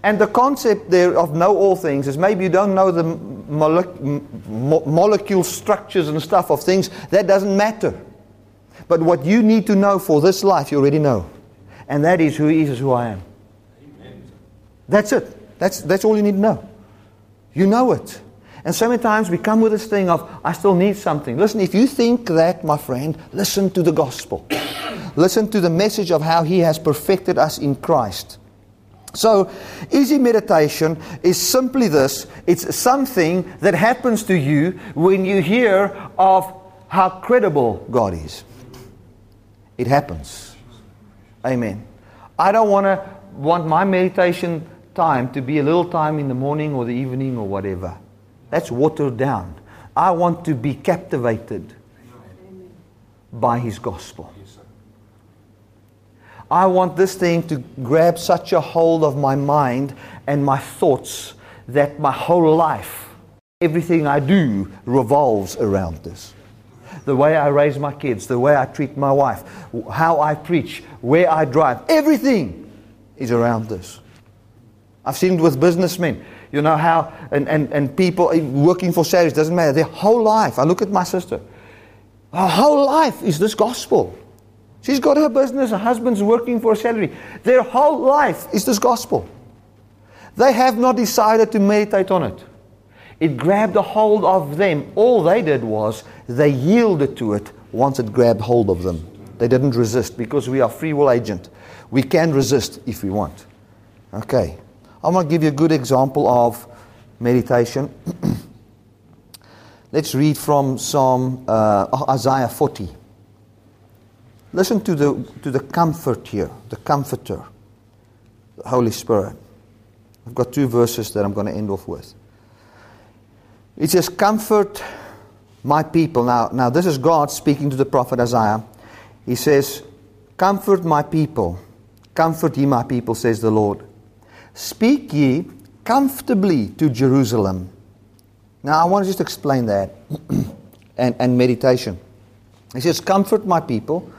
And the concept there of know all things is maybe you don't know the mo- molecule structures and stuff of things. That doesn't matter. But what you need to know for this life, you already know. And that is who He is, is who I am. Amen. That's it. That's, that's all you need to know. You know it. And so many times we come with this thing of, I still need something. Listen, if you think that, my friend, listen to the gospel. (coughs) listen to the message of how He has perfected us in Christ. So, easy meditation is simply this it's something that happens to you when you hear of how credible God is. It happens. Amen. I don't want to want my meditation time to be a little time in the morning or the evening or whatever. That's watered down. I want to be captivated by His gospel. I want this thing to grab such a hold of my mind and my thoughts that my whole life, everything I do, revolves around this. The way I raise my kids, the way I treat my wife, how I preach, where I drive, everything is around this. I've seen it with businessmen. You know how, and, and, and people working for salaries, doesn't matter. Their whole life, I look at my sister, her whole life is this gospel. She's got her business, her husband's working for a salary. Their whole life is this gospel. They have not decided to meditate on it. It grabbed a hold of them. All they did was they yielded to it once it grabbed hold of them. They didn't resist because we are free will agent. We can resist if we want. Okay. I'm going to give you a good example of meditation. (clears throat) Let's read from Psalm uh, Isaiah 40. Listen to the, to the comfort here, the comforter, the Holy Spirit. I've got two verses that I'm going to end off with. It says, Comfort my people. Now, now, this is God speaking to the prophet Isaiah. He says, Comfort my people. Comfort ye my people, says the Lord. Speak ye comfortably to Jerusalem. Now, I want to just explain that (clears throat) and, and meditation. He says, Comfort my people.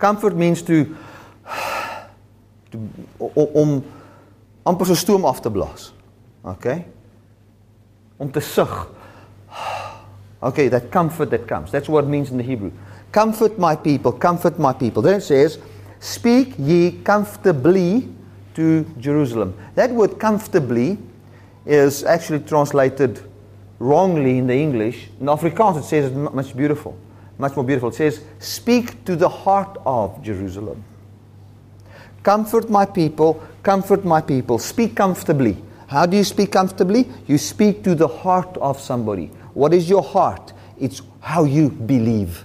Comfort means to, to om amper so stoom af te blaas. Okay? Om te sug. Okay, that comfort that comes. That's what it means in the Hebrew. Comfort my people, comfort my people. Then it says, Speak ye comfortably to Jerusalem. That word comfortably is actually translated wrongly in the English. In Afrikaans it says it's much beautiful, much more beautiful. It says, Speak to the heart of Jerusalem. Comfort my people, comfort my people. Speak comfortably. How do you speak comfortably? You speak to the heart of somebody. What is your heart? It's how you believe.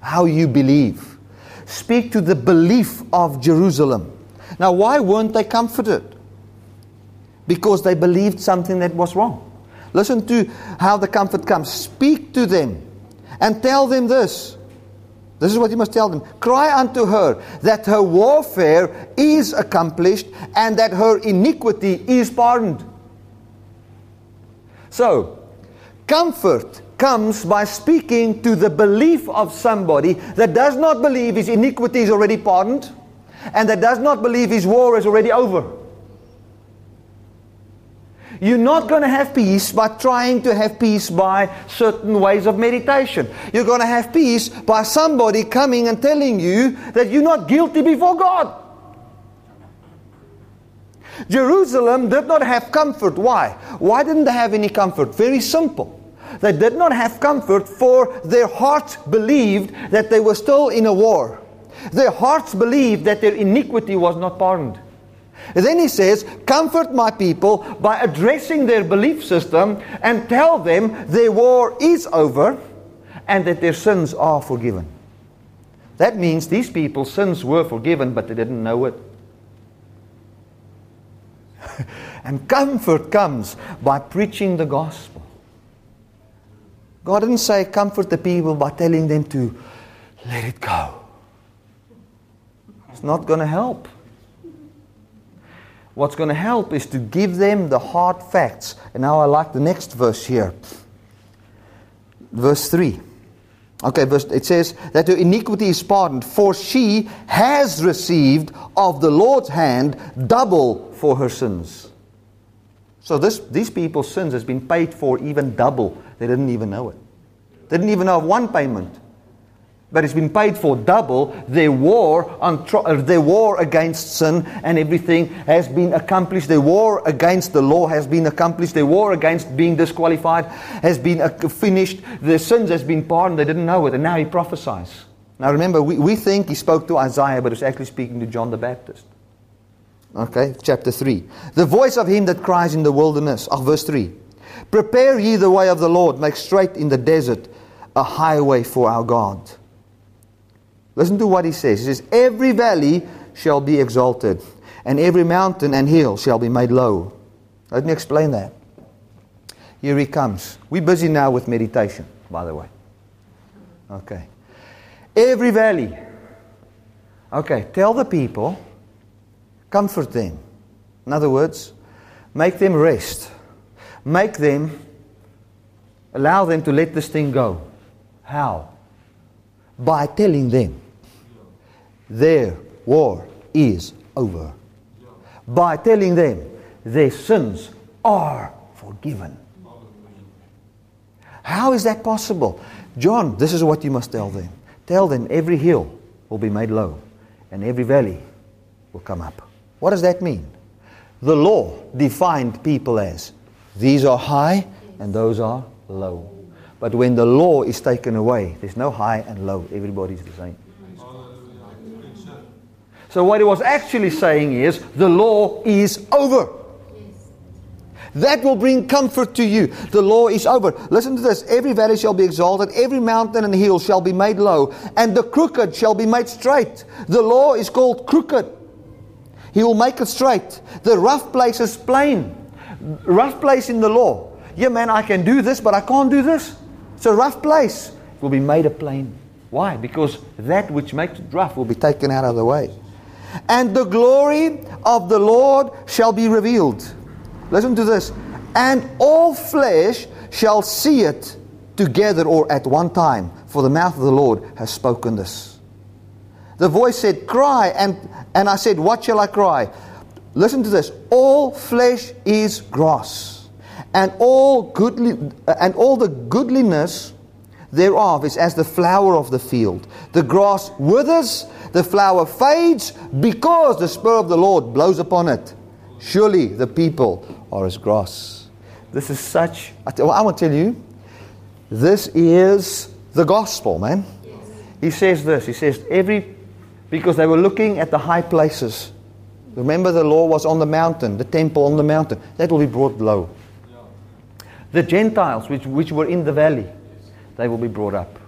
How you believe. Speak to the belief of Jerusalem. Now, why weren't they comforted? Because they believed something that was wrong. Listen to how the comfort comes. Speak to them and tell them this. This is what you must tell them. Cry unto her that her warfare is accomplished and that her iniquity is pardoned. So, comfort comes by speaking to the belief of somebody that does not believe his iniquity is already pardoned and that does not believe his war is already over. You're not going to have peace by trying to have peace by certain ways of meditation. You're going to have peace by somebody coming and telling you that you're not guilty before God. Jerusalem did not have comfort. Why? Why didn't they have any comfort? Very simple. They did not have comfort for their hearts believed that they were still in a war. Their hearts believed that their iniquity was not pardoned. Then he says, Comfort my people by addressing their belief system and tell them their war is over and that their sins are forgiven. That means these people's sins were forgiven, but they didn't know it. (laughs) and comfort comes by preaching the gospel. God didn't say comfort the people by telling them to let it go. It's not going to help. What's going to help is to give them the hard facts. And now I like the next verse here. Verse 3. Okay, verse, it says that her iniquity is pardoned, for she has received of the Lord's hand double for her sins. So this, these people's sins has been paid for even double. They didn't even know it. They didn't even know of one payment but it's been paid for double. Their war, on, uh, their war against sin and everything has been accomplished. Their war against the law has been accomplished. Their war against being disqualified has been uh, finished. Their sins has been pardoned. They didn't know it, and now he prophesies. Now remember, we, we think he spoke to Isaiah, but he's actually speaking to John the Baptist. Okay, chapter 3. The voice of him that cries in the wilderness. Oh, verse 3. Prepare ye the way of the Lord, make straight in the desert a highway for our God. Listen to what he says. He says, Every valley shall be exalted, and every mountain and hill shall be made low. Let me explain that. Here he comes. We're busy now with meditation, by the way. Okay. Every valley. Okay, tell the people, comfort them. In other words, make them rest. Make them, allow them to let this thing go. How? by telling them their war is over. By telling them their sins are forgiven. How is that possible? John, this is what you must tell them. Tell them every hill will be made low and every valley will come up. What does that mean? The law defined people as these are high and those are low. But when the law is taken away, there's no high and low. Everybody's the same. So what he was actually saying is the law is over. That will bring comfort to you. The law is over. Listen to this. Every valley shall be exalted, every mountain and hill shall be made low, and the crooked shall be made straight. The law is called crooked. He will make it straight. The rough place is plain. Rough place in the law. Yeah, man, I can do this, but I can't do this. It's a rough place. It will be made a plain. Why? Because that which makes it rough will be taken out of the way. And the glory of the Lord shall be revealed. Listen to this. And all flesh shall see it together or at one time, for the mouth of the Lord has spoken this. The voice said, Cry. And, and I said, What shall I cry? Listen to this. All flesh is grass, and all goodly, and all the goodliness thereof is as the flower of the field. The grass withers, the flower fades, because the Spirit of the Lord blows upon it. Surely the people are as grass. This is such, I, I want to tell you, this is the gospel, man. He says this, he says, every, because they were looking at the high places. Remember, the law was on the mountain, the temple on the mountain. That will be brought low. The Gentiles, which, which were in the valley, they will be brought up.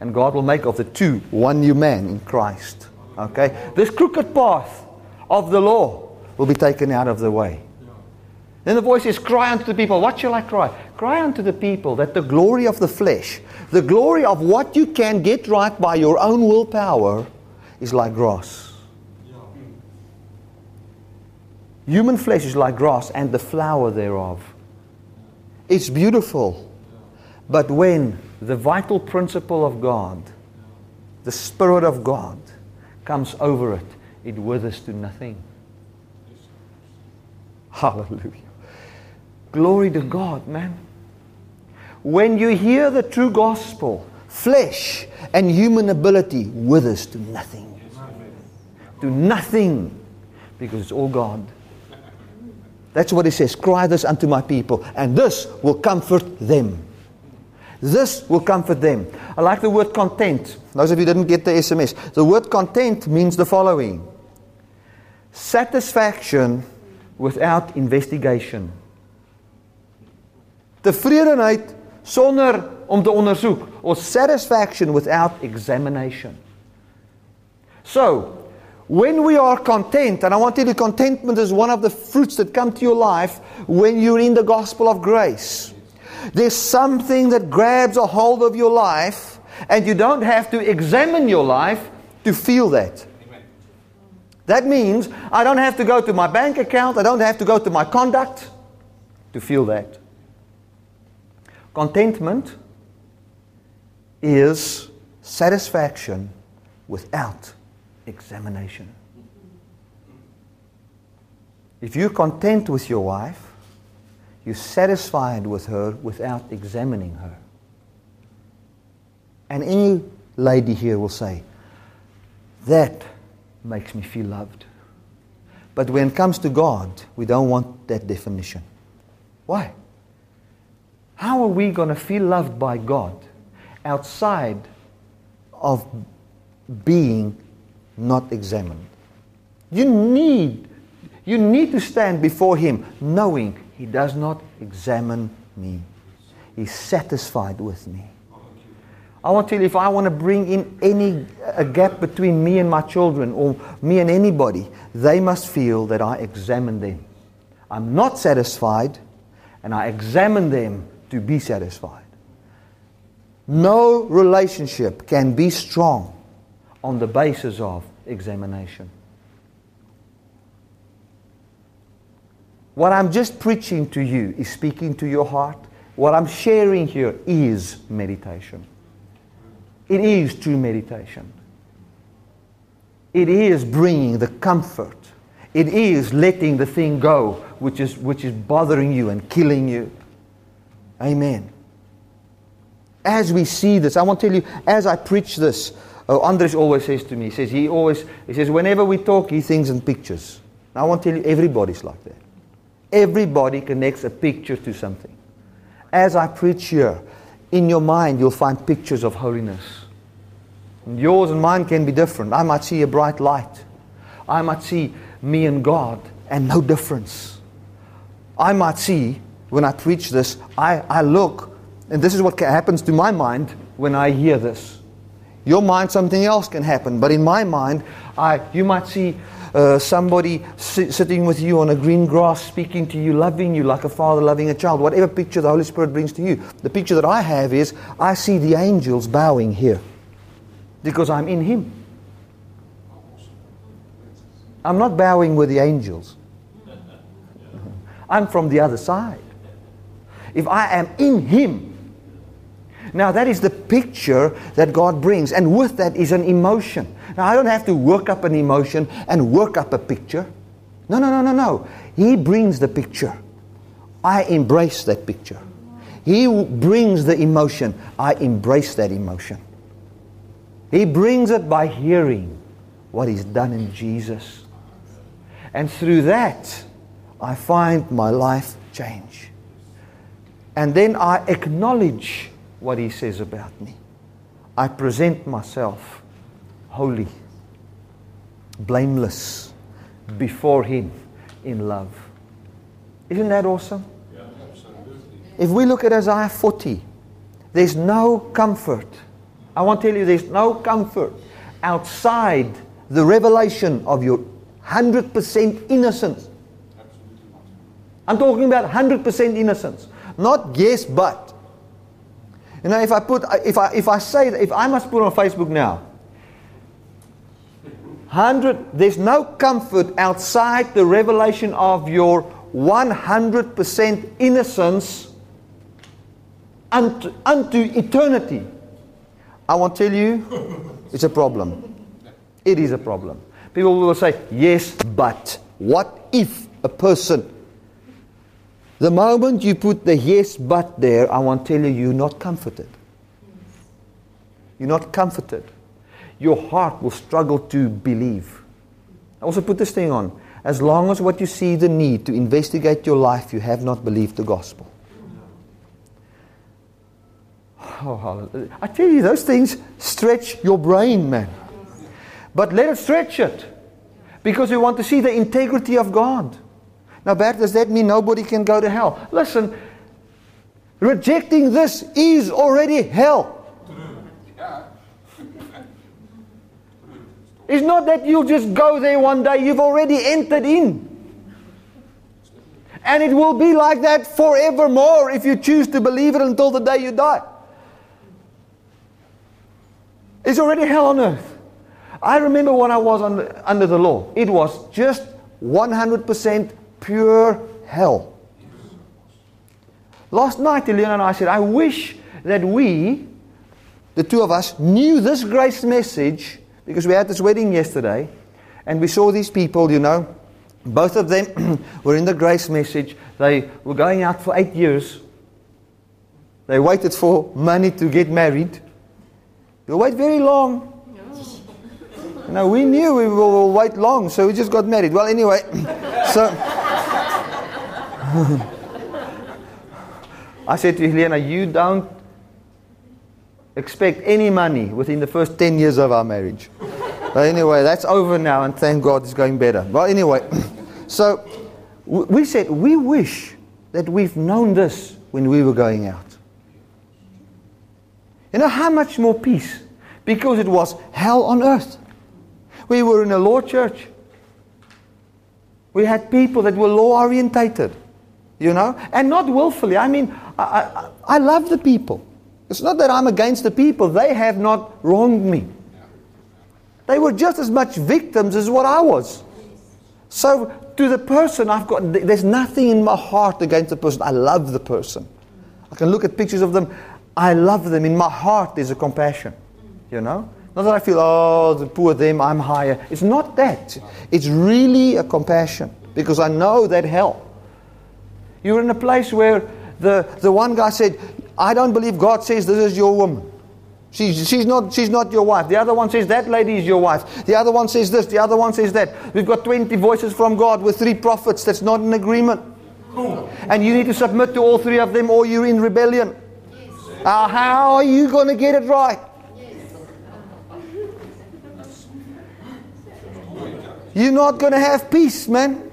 And God will make of the two one new man in Christ. Okay? This crooked path of the law will be taken out of the way. Then the voice says, Cry unto the people. What shall I cry? Cry unto the people that the glory of the flesh, the glory of what you can get right by your own willpower, is like grass. Human flesh is like grass and the flower thereof. It's beautiful. But when the vital principle of God, the Spirit of God, comes over it, it withers to nothing. Hallelujah. Glory to God, man. When you hear the true gospel, flesh and human ability withers to nothing. To nothing. Because it's all God. That's what he says. Cry this unto my people, and this will comfort them. This will comfort them. I like the word content. Those of you didn't get the SMS. The word content means the following satisfaction without investigation. Tevredenheid sonder om te ondersoek or satisfaction without examination. So, when we are content, and I want you to contentment is one of the fruits that come to your life when you're in the gospel of grace. There's something that grabs a hold of your life, and you don't have to examine your life to feel that. That means I don't have to go to my bank account, I don't have to go to my conduct to feel that. Contentment is satisfaction without examination. If you're content with your wife, you're satisfied with her without examining her. And any lady here will say, That makes me feel loved. But when it comes to God, we don't want that definition. Why? How are we going to feel loved by God outside of being not examined? You need, you need to stand before Him knowing He does not examine me. He's satisfied with me. I want to tell you, if I want to bring in any a gap between me and my children or me and anybody, they must feel that I examine them. I'm not satisfied, and I examine them to be satisfied. No relationship can be strong on the basis of examination. What I'm just preaching to you is speaking to your heart. What I'm sharing here is meditation. It is true meditation. It is bringing the comfort. It is letting the thing go which is, which is bothering you and killing you. Amen. As we see this, I want to tell you, as I preach this, uh, Andres always says to me, he says, he always, he says, whenever we talk, he thinks in pictures. I want to tell you, everybody's like that. Everybody connects a picture to something. As I preach here, in your mind, you'll find pictures of holiness. And yours and mine can be different. I might see a bright light. I might see me and God and no difference. I might see, when I preach this, I, I look, and this is what happens to my mind when I hear this. Your mind, something else can happen, but in my mind, I, you might see uh, somebody si- sitting with you on a green grass, speaking to you, loving you like a father loving a child, whatever picture the Holy Spirit brings to you. The picture that I have is I see the angels bowing here because I'm in Him. I'm not bowing with the angels. I'm from the other side. If I am in Him, now that is the picture that God brings, and with that is an emotion. Now I don't have to work up an emotion and work up a picture. No, no, no, no, no. He brings the picture. I embrace that picture. He brings the emotion. I embrace that emotion. He brings it by hearing what He's done in Jesus. And through that, I find my life change. And then I acknowledge what He says about me. I present myself holy, blameless before Him in love. Isn't that awesome? Yeah, if we look at Isaiah 40, there's no comfort. I want to tell you, there's no comfort outside the revelation of your 100% innocence. I'm talking about 100% innocence. Not yes, but. You know, if I put, if I, if I say, if I must put on Facebook now, 100, there's no comfort outside the revelation of your 100% innocence unto, unto eternity. I want to tell you, (laughs) it's a problem. It is a problem. People will say, yes, but. What if a person, the moment you put the yes, but there, I want to tell you, you're not comforted. You're not comforted. Your heart will struggle to believe. I also put this thing on. As long as what you see the need to investigate your life, you have not believed the gospel. Oh, I tell you, those things stretch your brain, man. But let us stretch it. Because we want to see the integrity of God. Now, Bert, does that mean nobody can go to hell? Listen, rejecting this is already hell. It's not that you'll just go there one day, you've already entered in. And it will be like that forevermore if you choose to believe it until the day you die. It's already hell on earth. I remember when I was under, the law, it was just 100% pure hell. Last night, Eliana and I said, I wish that we, the two of us, knew this grace message because we had this wedding yesterday and we saw these people, you know, both of them (clears throat) were in the grace message. They were going out for eight years. They waited for money to get married. You wait very long. You know, we knew we will wait long, so we just got married. Well, anyway, (clears throat) so (laughs) I said to Helena, you don't expect any money within the first 10 years of our marriage. But anyway, that's over now, and thank God it's going better. But anyway, (clears throat) so we said, we wish that we've known this when we were going out. You know how much more peace? Because it was hell on earth. We were in a law church. We had people that were law orientated, you know, and not willfully. I mean, I, I, I love the people. It's not that I'm against the people, they have not wronged me. They were just as much victims as what I was. So, to the person, I've got, there's nothing in my heart against the person. I love the person. I can look at pictures of them. I love them. In my heart, there's a compassion, you know? Not that I feel, oh, the poor them, I'm higher. It's not that. It's really a compassion because I know that hell. You're in a place where the, the one guy said, I don't believe God says this is your woman. She's, she's, not, she's not your wife. The other one says that lady is your wife. The other one says this. The other one says that. We've got 20 voices from God with three prophets. That's not an agreement. And you need to submit to all three of them or you're in rebellion. Yes. Uh, how are you going to get it right? You're not going to have peace, man.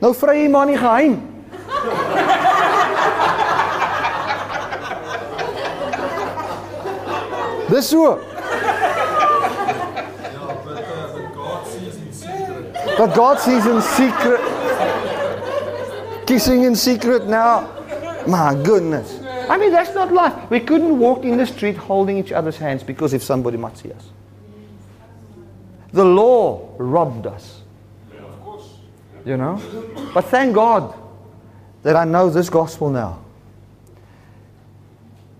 Jy maar nie geheim. Dis so. But God sees in secret. Kissing in secret now. My goodness. I mean, that's not life. We couldn't walk in the street holding each other's hands because if somebody might see us. The law robbed us. You know? But thank God that I know this gospel now.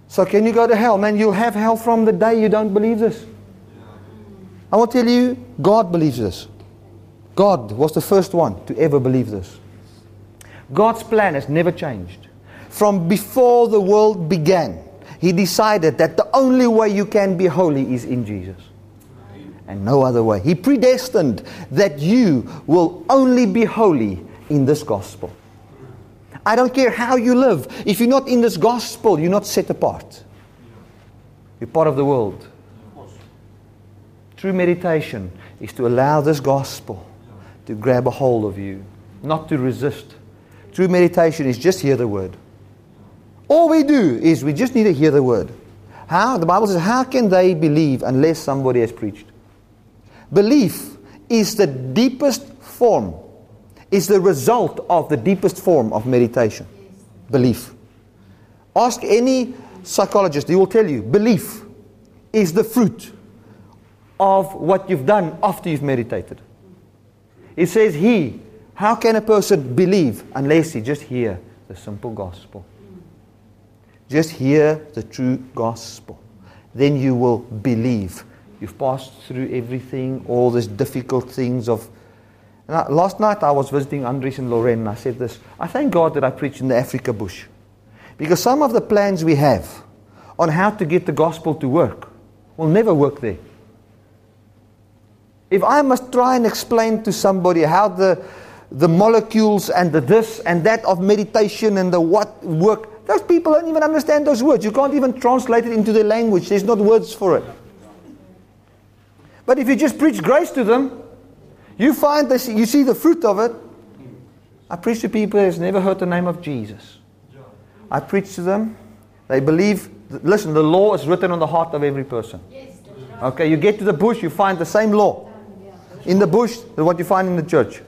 So can you go to hell? Man, you'll have hell from the day you don't believe this. I will tell you, God believes this. God was the first one to ever believe this. God's plan has never changed. From before the world began, He decided that the only way you can be holy is in Jesus. And no other way. He predestined that you will only be holy in this gospel. I don't care how you live. If you're not in this gospel, you're not set apart. You're part of the world. True meditation is to allow this gospel to grab a hold of you, not to resist. True meditation is just hear the word. All we do is we just need to hear the word. How? The Bible says, how can they believe unless somebody has preached? Belief is the deepest form, is the result of the deepest form of meditation. Belief. Ask any psychologist, he will tell you belief is the fruit of what you've done after you've meditated. It says, He, how can a person believe unless he just hear the simple gospel? Just hear the true gospel. Then you will believe. You've passed through everything, all these difficult things of. I, last night I was visiting Andres and Lorraine, and I said this I thank God that I preach in the Africa bush. Because some of the plans we have on how to get the gospel to work will never work there. If I must try and explain to somebody how the, the molecules and the this and that of meditation and the what work, those people don't even understand those words. You can't even translate it into their language. There's not words for it. But if you just preach grace to them, you find this, you see the fruit of it. I preach to people that's never heard the name of Jesus. I preach to them. They believe, listen, the law is written on the heart of every person. Okay, you get to the bush, you find the same law in the bush than what you find in the church.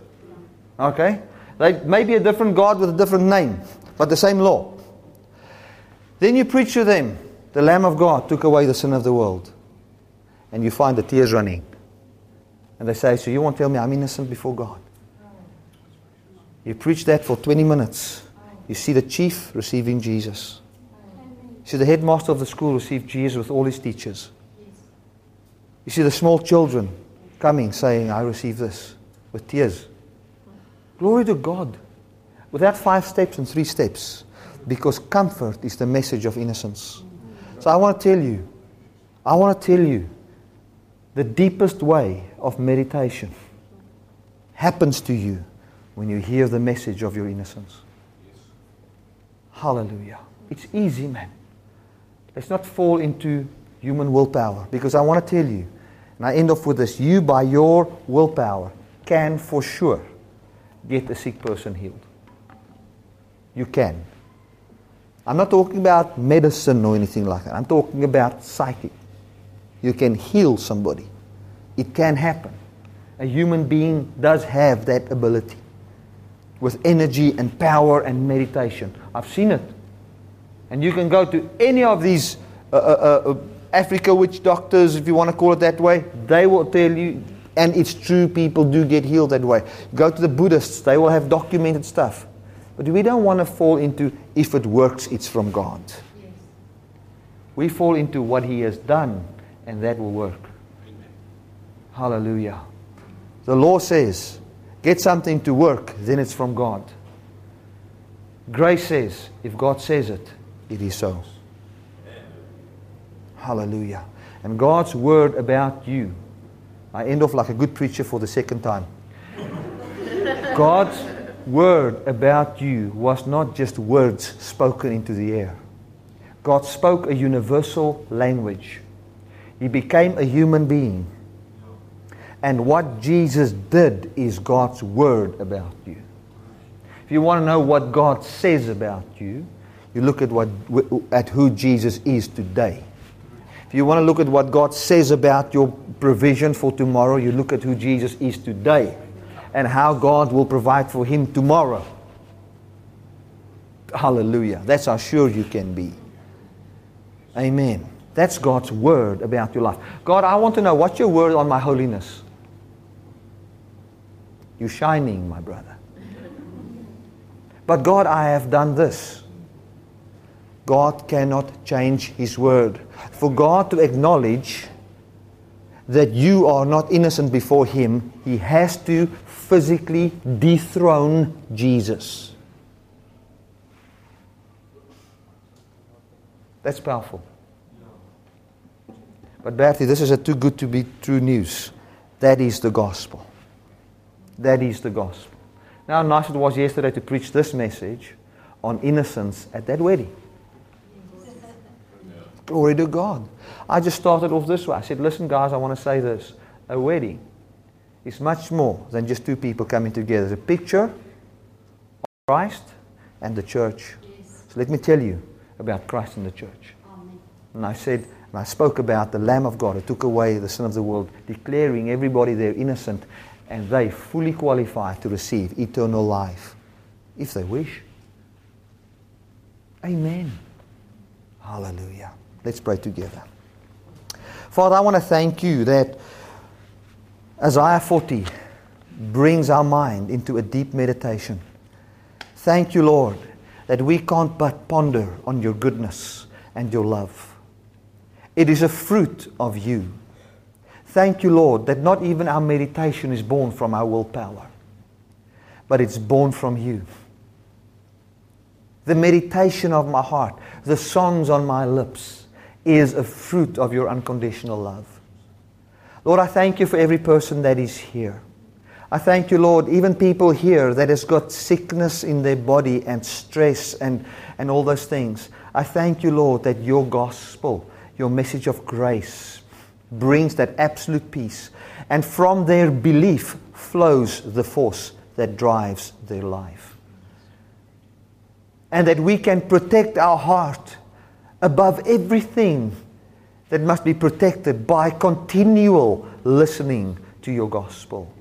Okay? They may be a different God with a different name, but the same law. Then you preach to them, the Lamb of God took away the sin of the world. And you find the tears running. And they say, So you won't tell me I'm innocent before God? You preach that for 20 minutes. You see the chief receiving Jesus. You see the headmaster of the school receive Jesus with all his teachers. You see the small children coming saying, I receive this with tears. Glory to God. Without five steps and three steps. Because comfort is the message of innocence. So I want to tell you, I want to tell you, the deepest way of meditation happens to you when you hear the message of your innocence. Hallelujah. It's easy, man. Let's not fall into human willpower because I want to tell you, and I end off with this you, by your willpower, can for sure get a sick person healed. You can. I'm not talking about medicine or anything like that. I'm talking about psychic. You can heal somebody. It can happen. A human being does have that ability with energy and power and meditation. I've seen it. And you can go to any of these uh, uh, uh, Africa witch doctors, if you want to call it that way, they will tell you, and it's true, people do get healed that way. Go to the Buddhists, they will have documented stuff. But we don't want to fall into if it works, it's from God. Yes. We fall into what He has done, and that will work. Amen. Hallelujah. The law says, get something to work, then it's from God. Grace says, if God says it, it is so. Hallelujah. And God's word about you. I end off like a good preacher for the second time. (laughs) God's word about you was not just words spoken into the air. God spoke a universal language. He became a human being. And what Jesus did is God's word about you. If you want to know what God says about you, you look at, what, at who Jesus is today. If you want to look at what God says about your provision for tomorrow, you look at who Jesus is today and how God will provide for him tomorrow. Hallelujah. That's how sure you can be. Amen. That's God's word about your life. God, I want to know what's your word on my holiness. You're shining, my brother. But God, I have done this. God cannot change His word. For God to acknowledge that you are not innocent before Him, He has to physically dethrone Jesus. That's powerful. But Bertie, this is a too good to be true news. That is the gospel. That is the gospel. Now, how nice it was yesterday to preach this message on innocence at that wedding. (laughs) Glory to God. I just started off this way. I said, listen, guys, I want to say this. A wedding is much more than just two people coming together. It's a picture of Christ and the church. Yes. So let me tell you about Christ and the church. Amen. And I said, and I spoke about the Lamb of God who took away the sin of the world, declaring everybody there innocent, and they fully qualified to receive eternal life if they wish. Amen. Hallelujah. Let's pray together. Father, I want to thank you that Isaiah 40 brings our mind into a deep meditation. Thank you, Lord, that we can't but ponder on your goodness and your love. It is a fruit of you. Thank you, Lord, that not even our meditation is born from our willpower, but it's born from you. The meditation of my heart, the songs on my lips, is a fruit of your unconditional love. Lord, I thank you for every person that is here. I thank you, Lord, even people here that has got sickness in their body and stress and, and all those things. I thank you, Lord, that your gospel, your message of grace, brings that absolute peace. And from their belief flows the force that drives their life. And that we can protect our heart above everything that must be protected by continual listening to your gospel.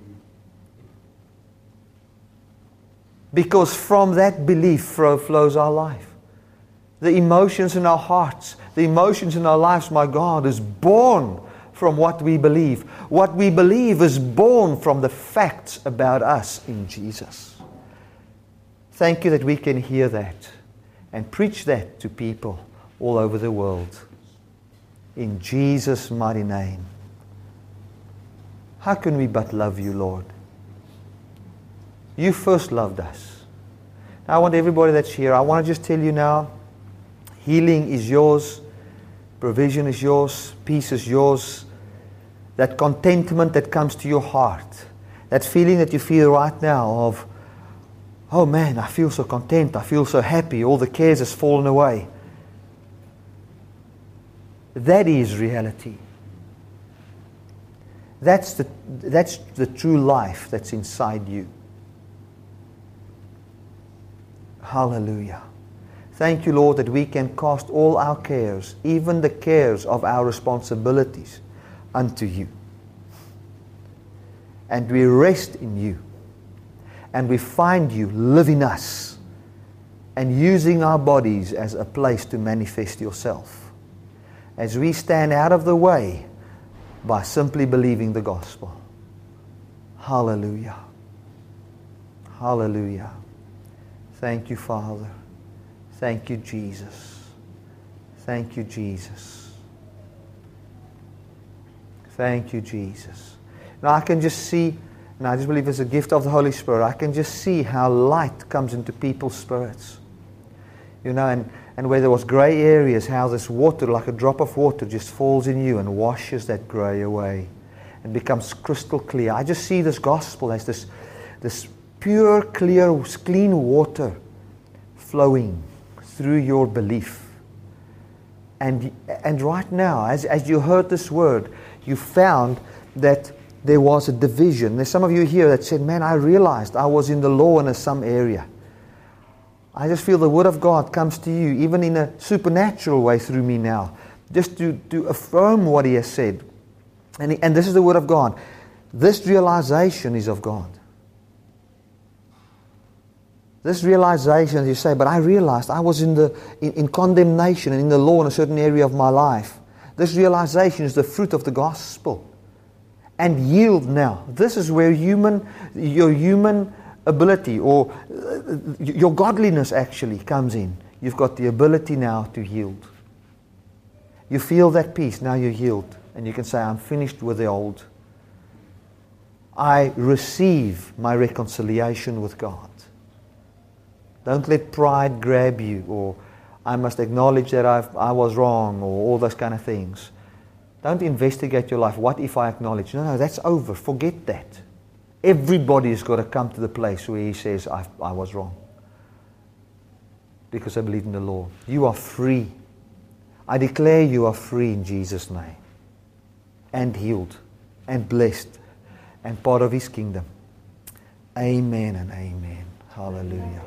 Because from that belief flows our life. The emotions in our hearts, the emotions in our lives, my God, is born from what we believe. What we believe is born from the facts about us in Jesus. Thank you that we can hear that and preach that to people all over the world. In Jesus' mighty name. How can we but love you, Lord? You first loved us. Now, I want everybody that's here, I want to just tell you now healing is yours, provision is yours, peace is yours. That contentment that comes to your heart, that feeling that you feel right now of, oh man, I feel so content, I feel so happy, all the cares has fallen away. That is reality. That's the, that's the true life that's inside you. Hallelujah. Thank you, Lord, that we can cast all our cares, even the cares of our responsibilities, unto you. And we rest in you. And we find you living us and using our bodies as a place to manifest yourself as we stand out of the way by simply believing the gospel. Hallelujah. Hallelujah. Thank you, Father. Thank you, Jesus. Thank you, Jesus. Thank you, Jesus. Now I can just see, and I just believe it's a gift of the Holy Spirit, I can just see how light comes into people's spirits. You know, and and where there was gray areas, how this water, like a drop of water, just falls in you and washes that gray away and becomes crystal clear. I just see this gospel as this, this pure, clear, clean water flowing through your belief. And, and right now, as, as you heard this word, you found that there was a division. There's some of you here that said, Man, I realized I was in the law in a, some area. I just feel the Word of God comes to you, even in a supernatural way through me now, just to, to affirm what He has said. And, he, and this is the Word of God. This realization is of God. This realization, you say, but I realized I was in, the, in, in condemnation and in the law in a certain area of my life. This realization is the fruit of the gospel. and yield now. This is where human, your human ability or uh, your godliness actually comes in. You've got the ability now to yield. You feel that peace, now you yield. And you can say, I'm finished with the old. I receive my reconciliation with God. Don't let pride grab you or I must acknowledge that I've, I was wrong or all those kind of things. Don't investigate your life. What if I acknowledge? No, no, that's over. Forget that. Everybody's got to come to the place where he says, I, I was wrong. Because I believe in the Lord. You are free. I declare you are free in Jesus' name. And healed. And blessed. And part of his kingdom. Amen and amen. Hallelujah.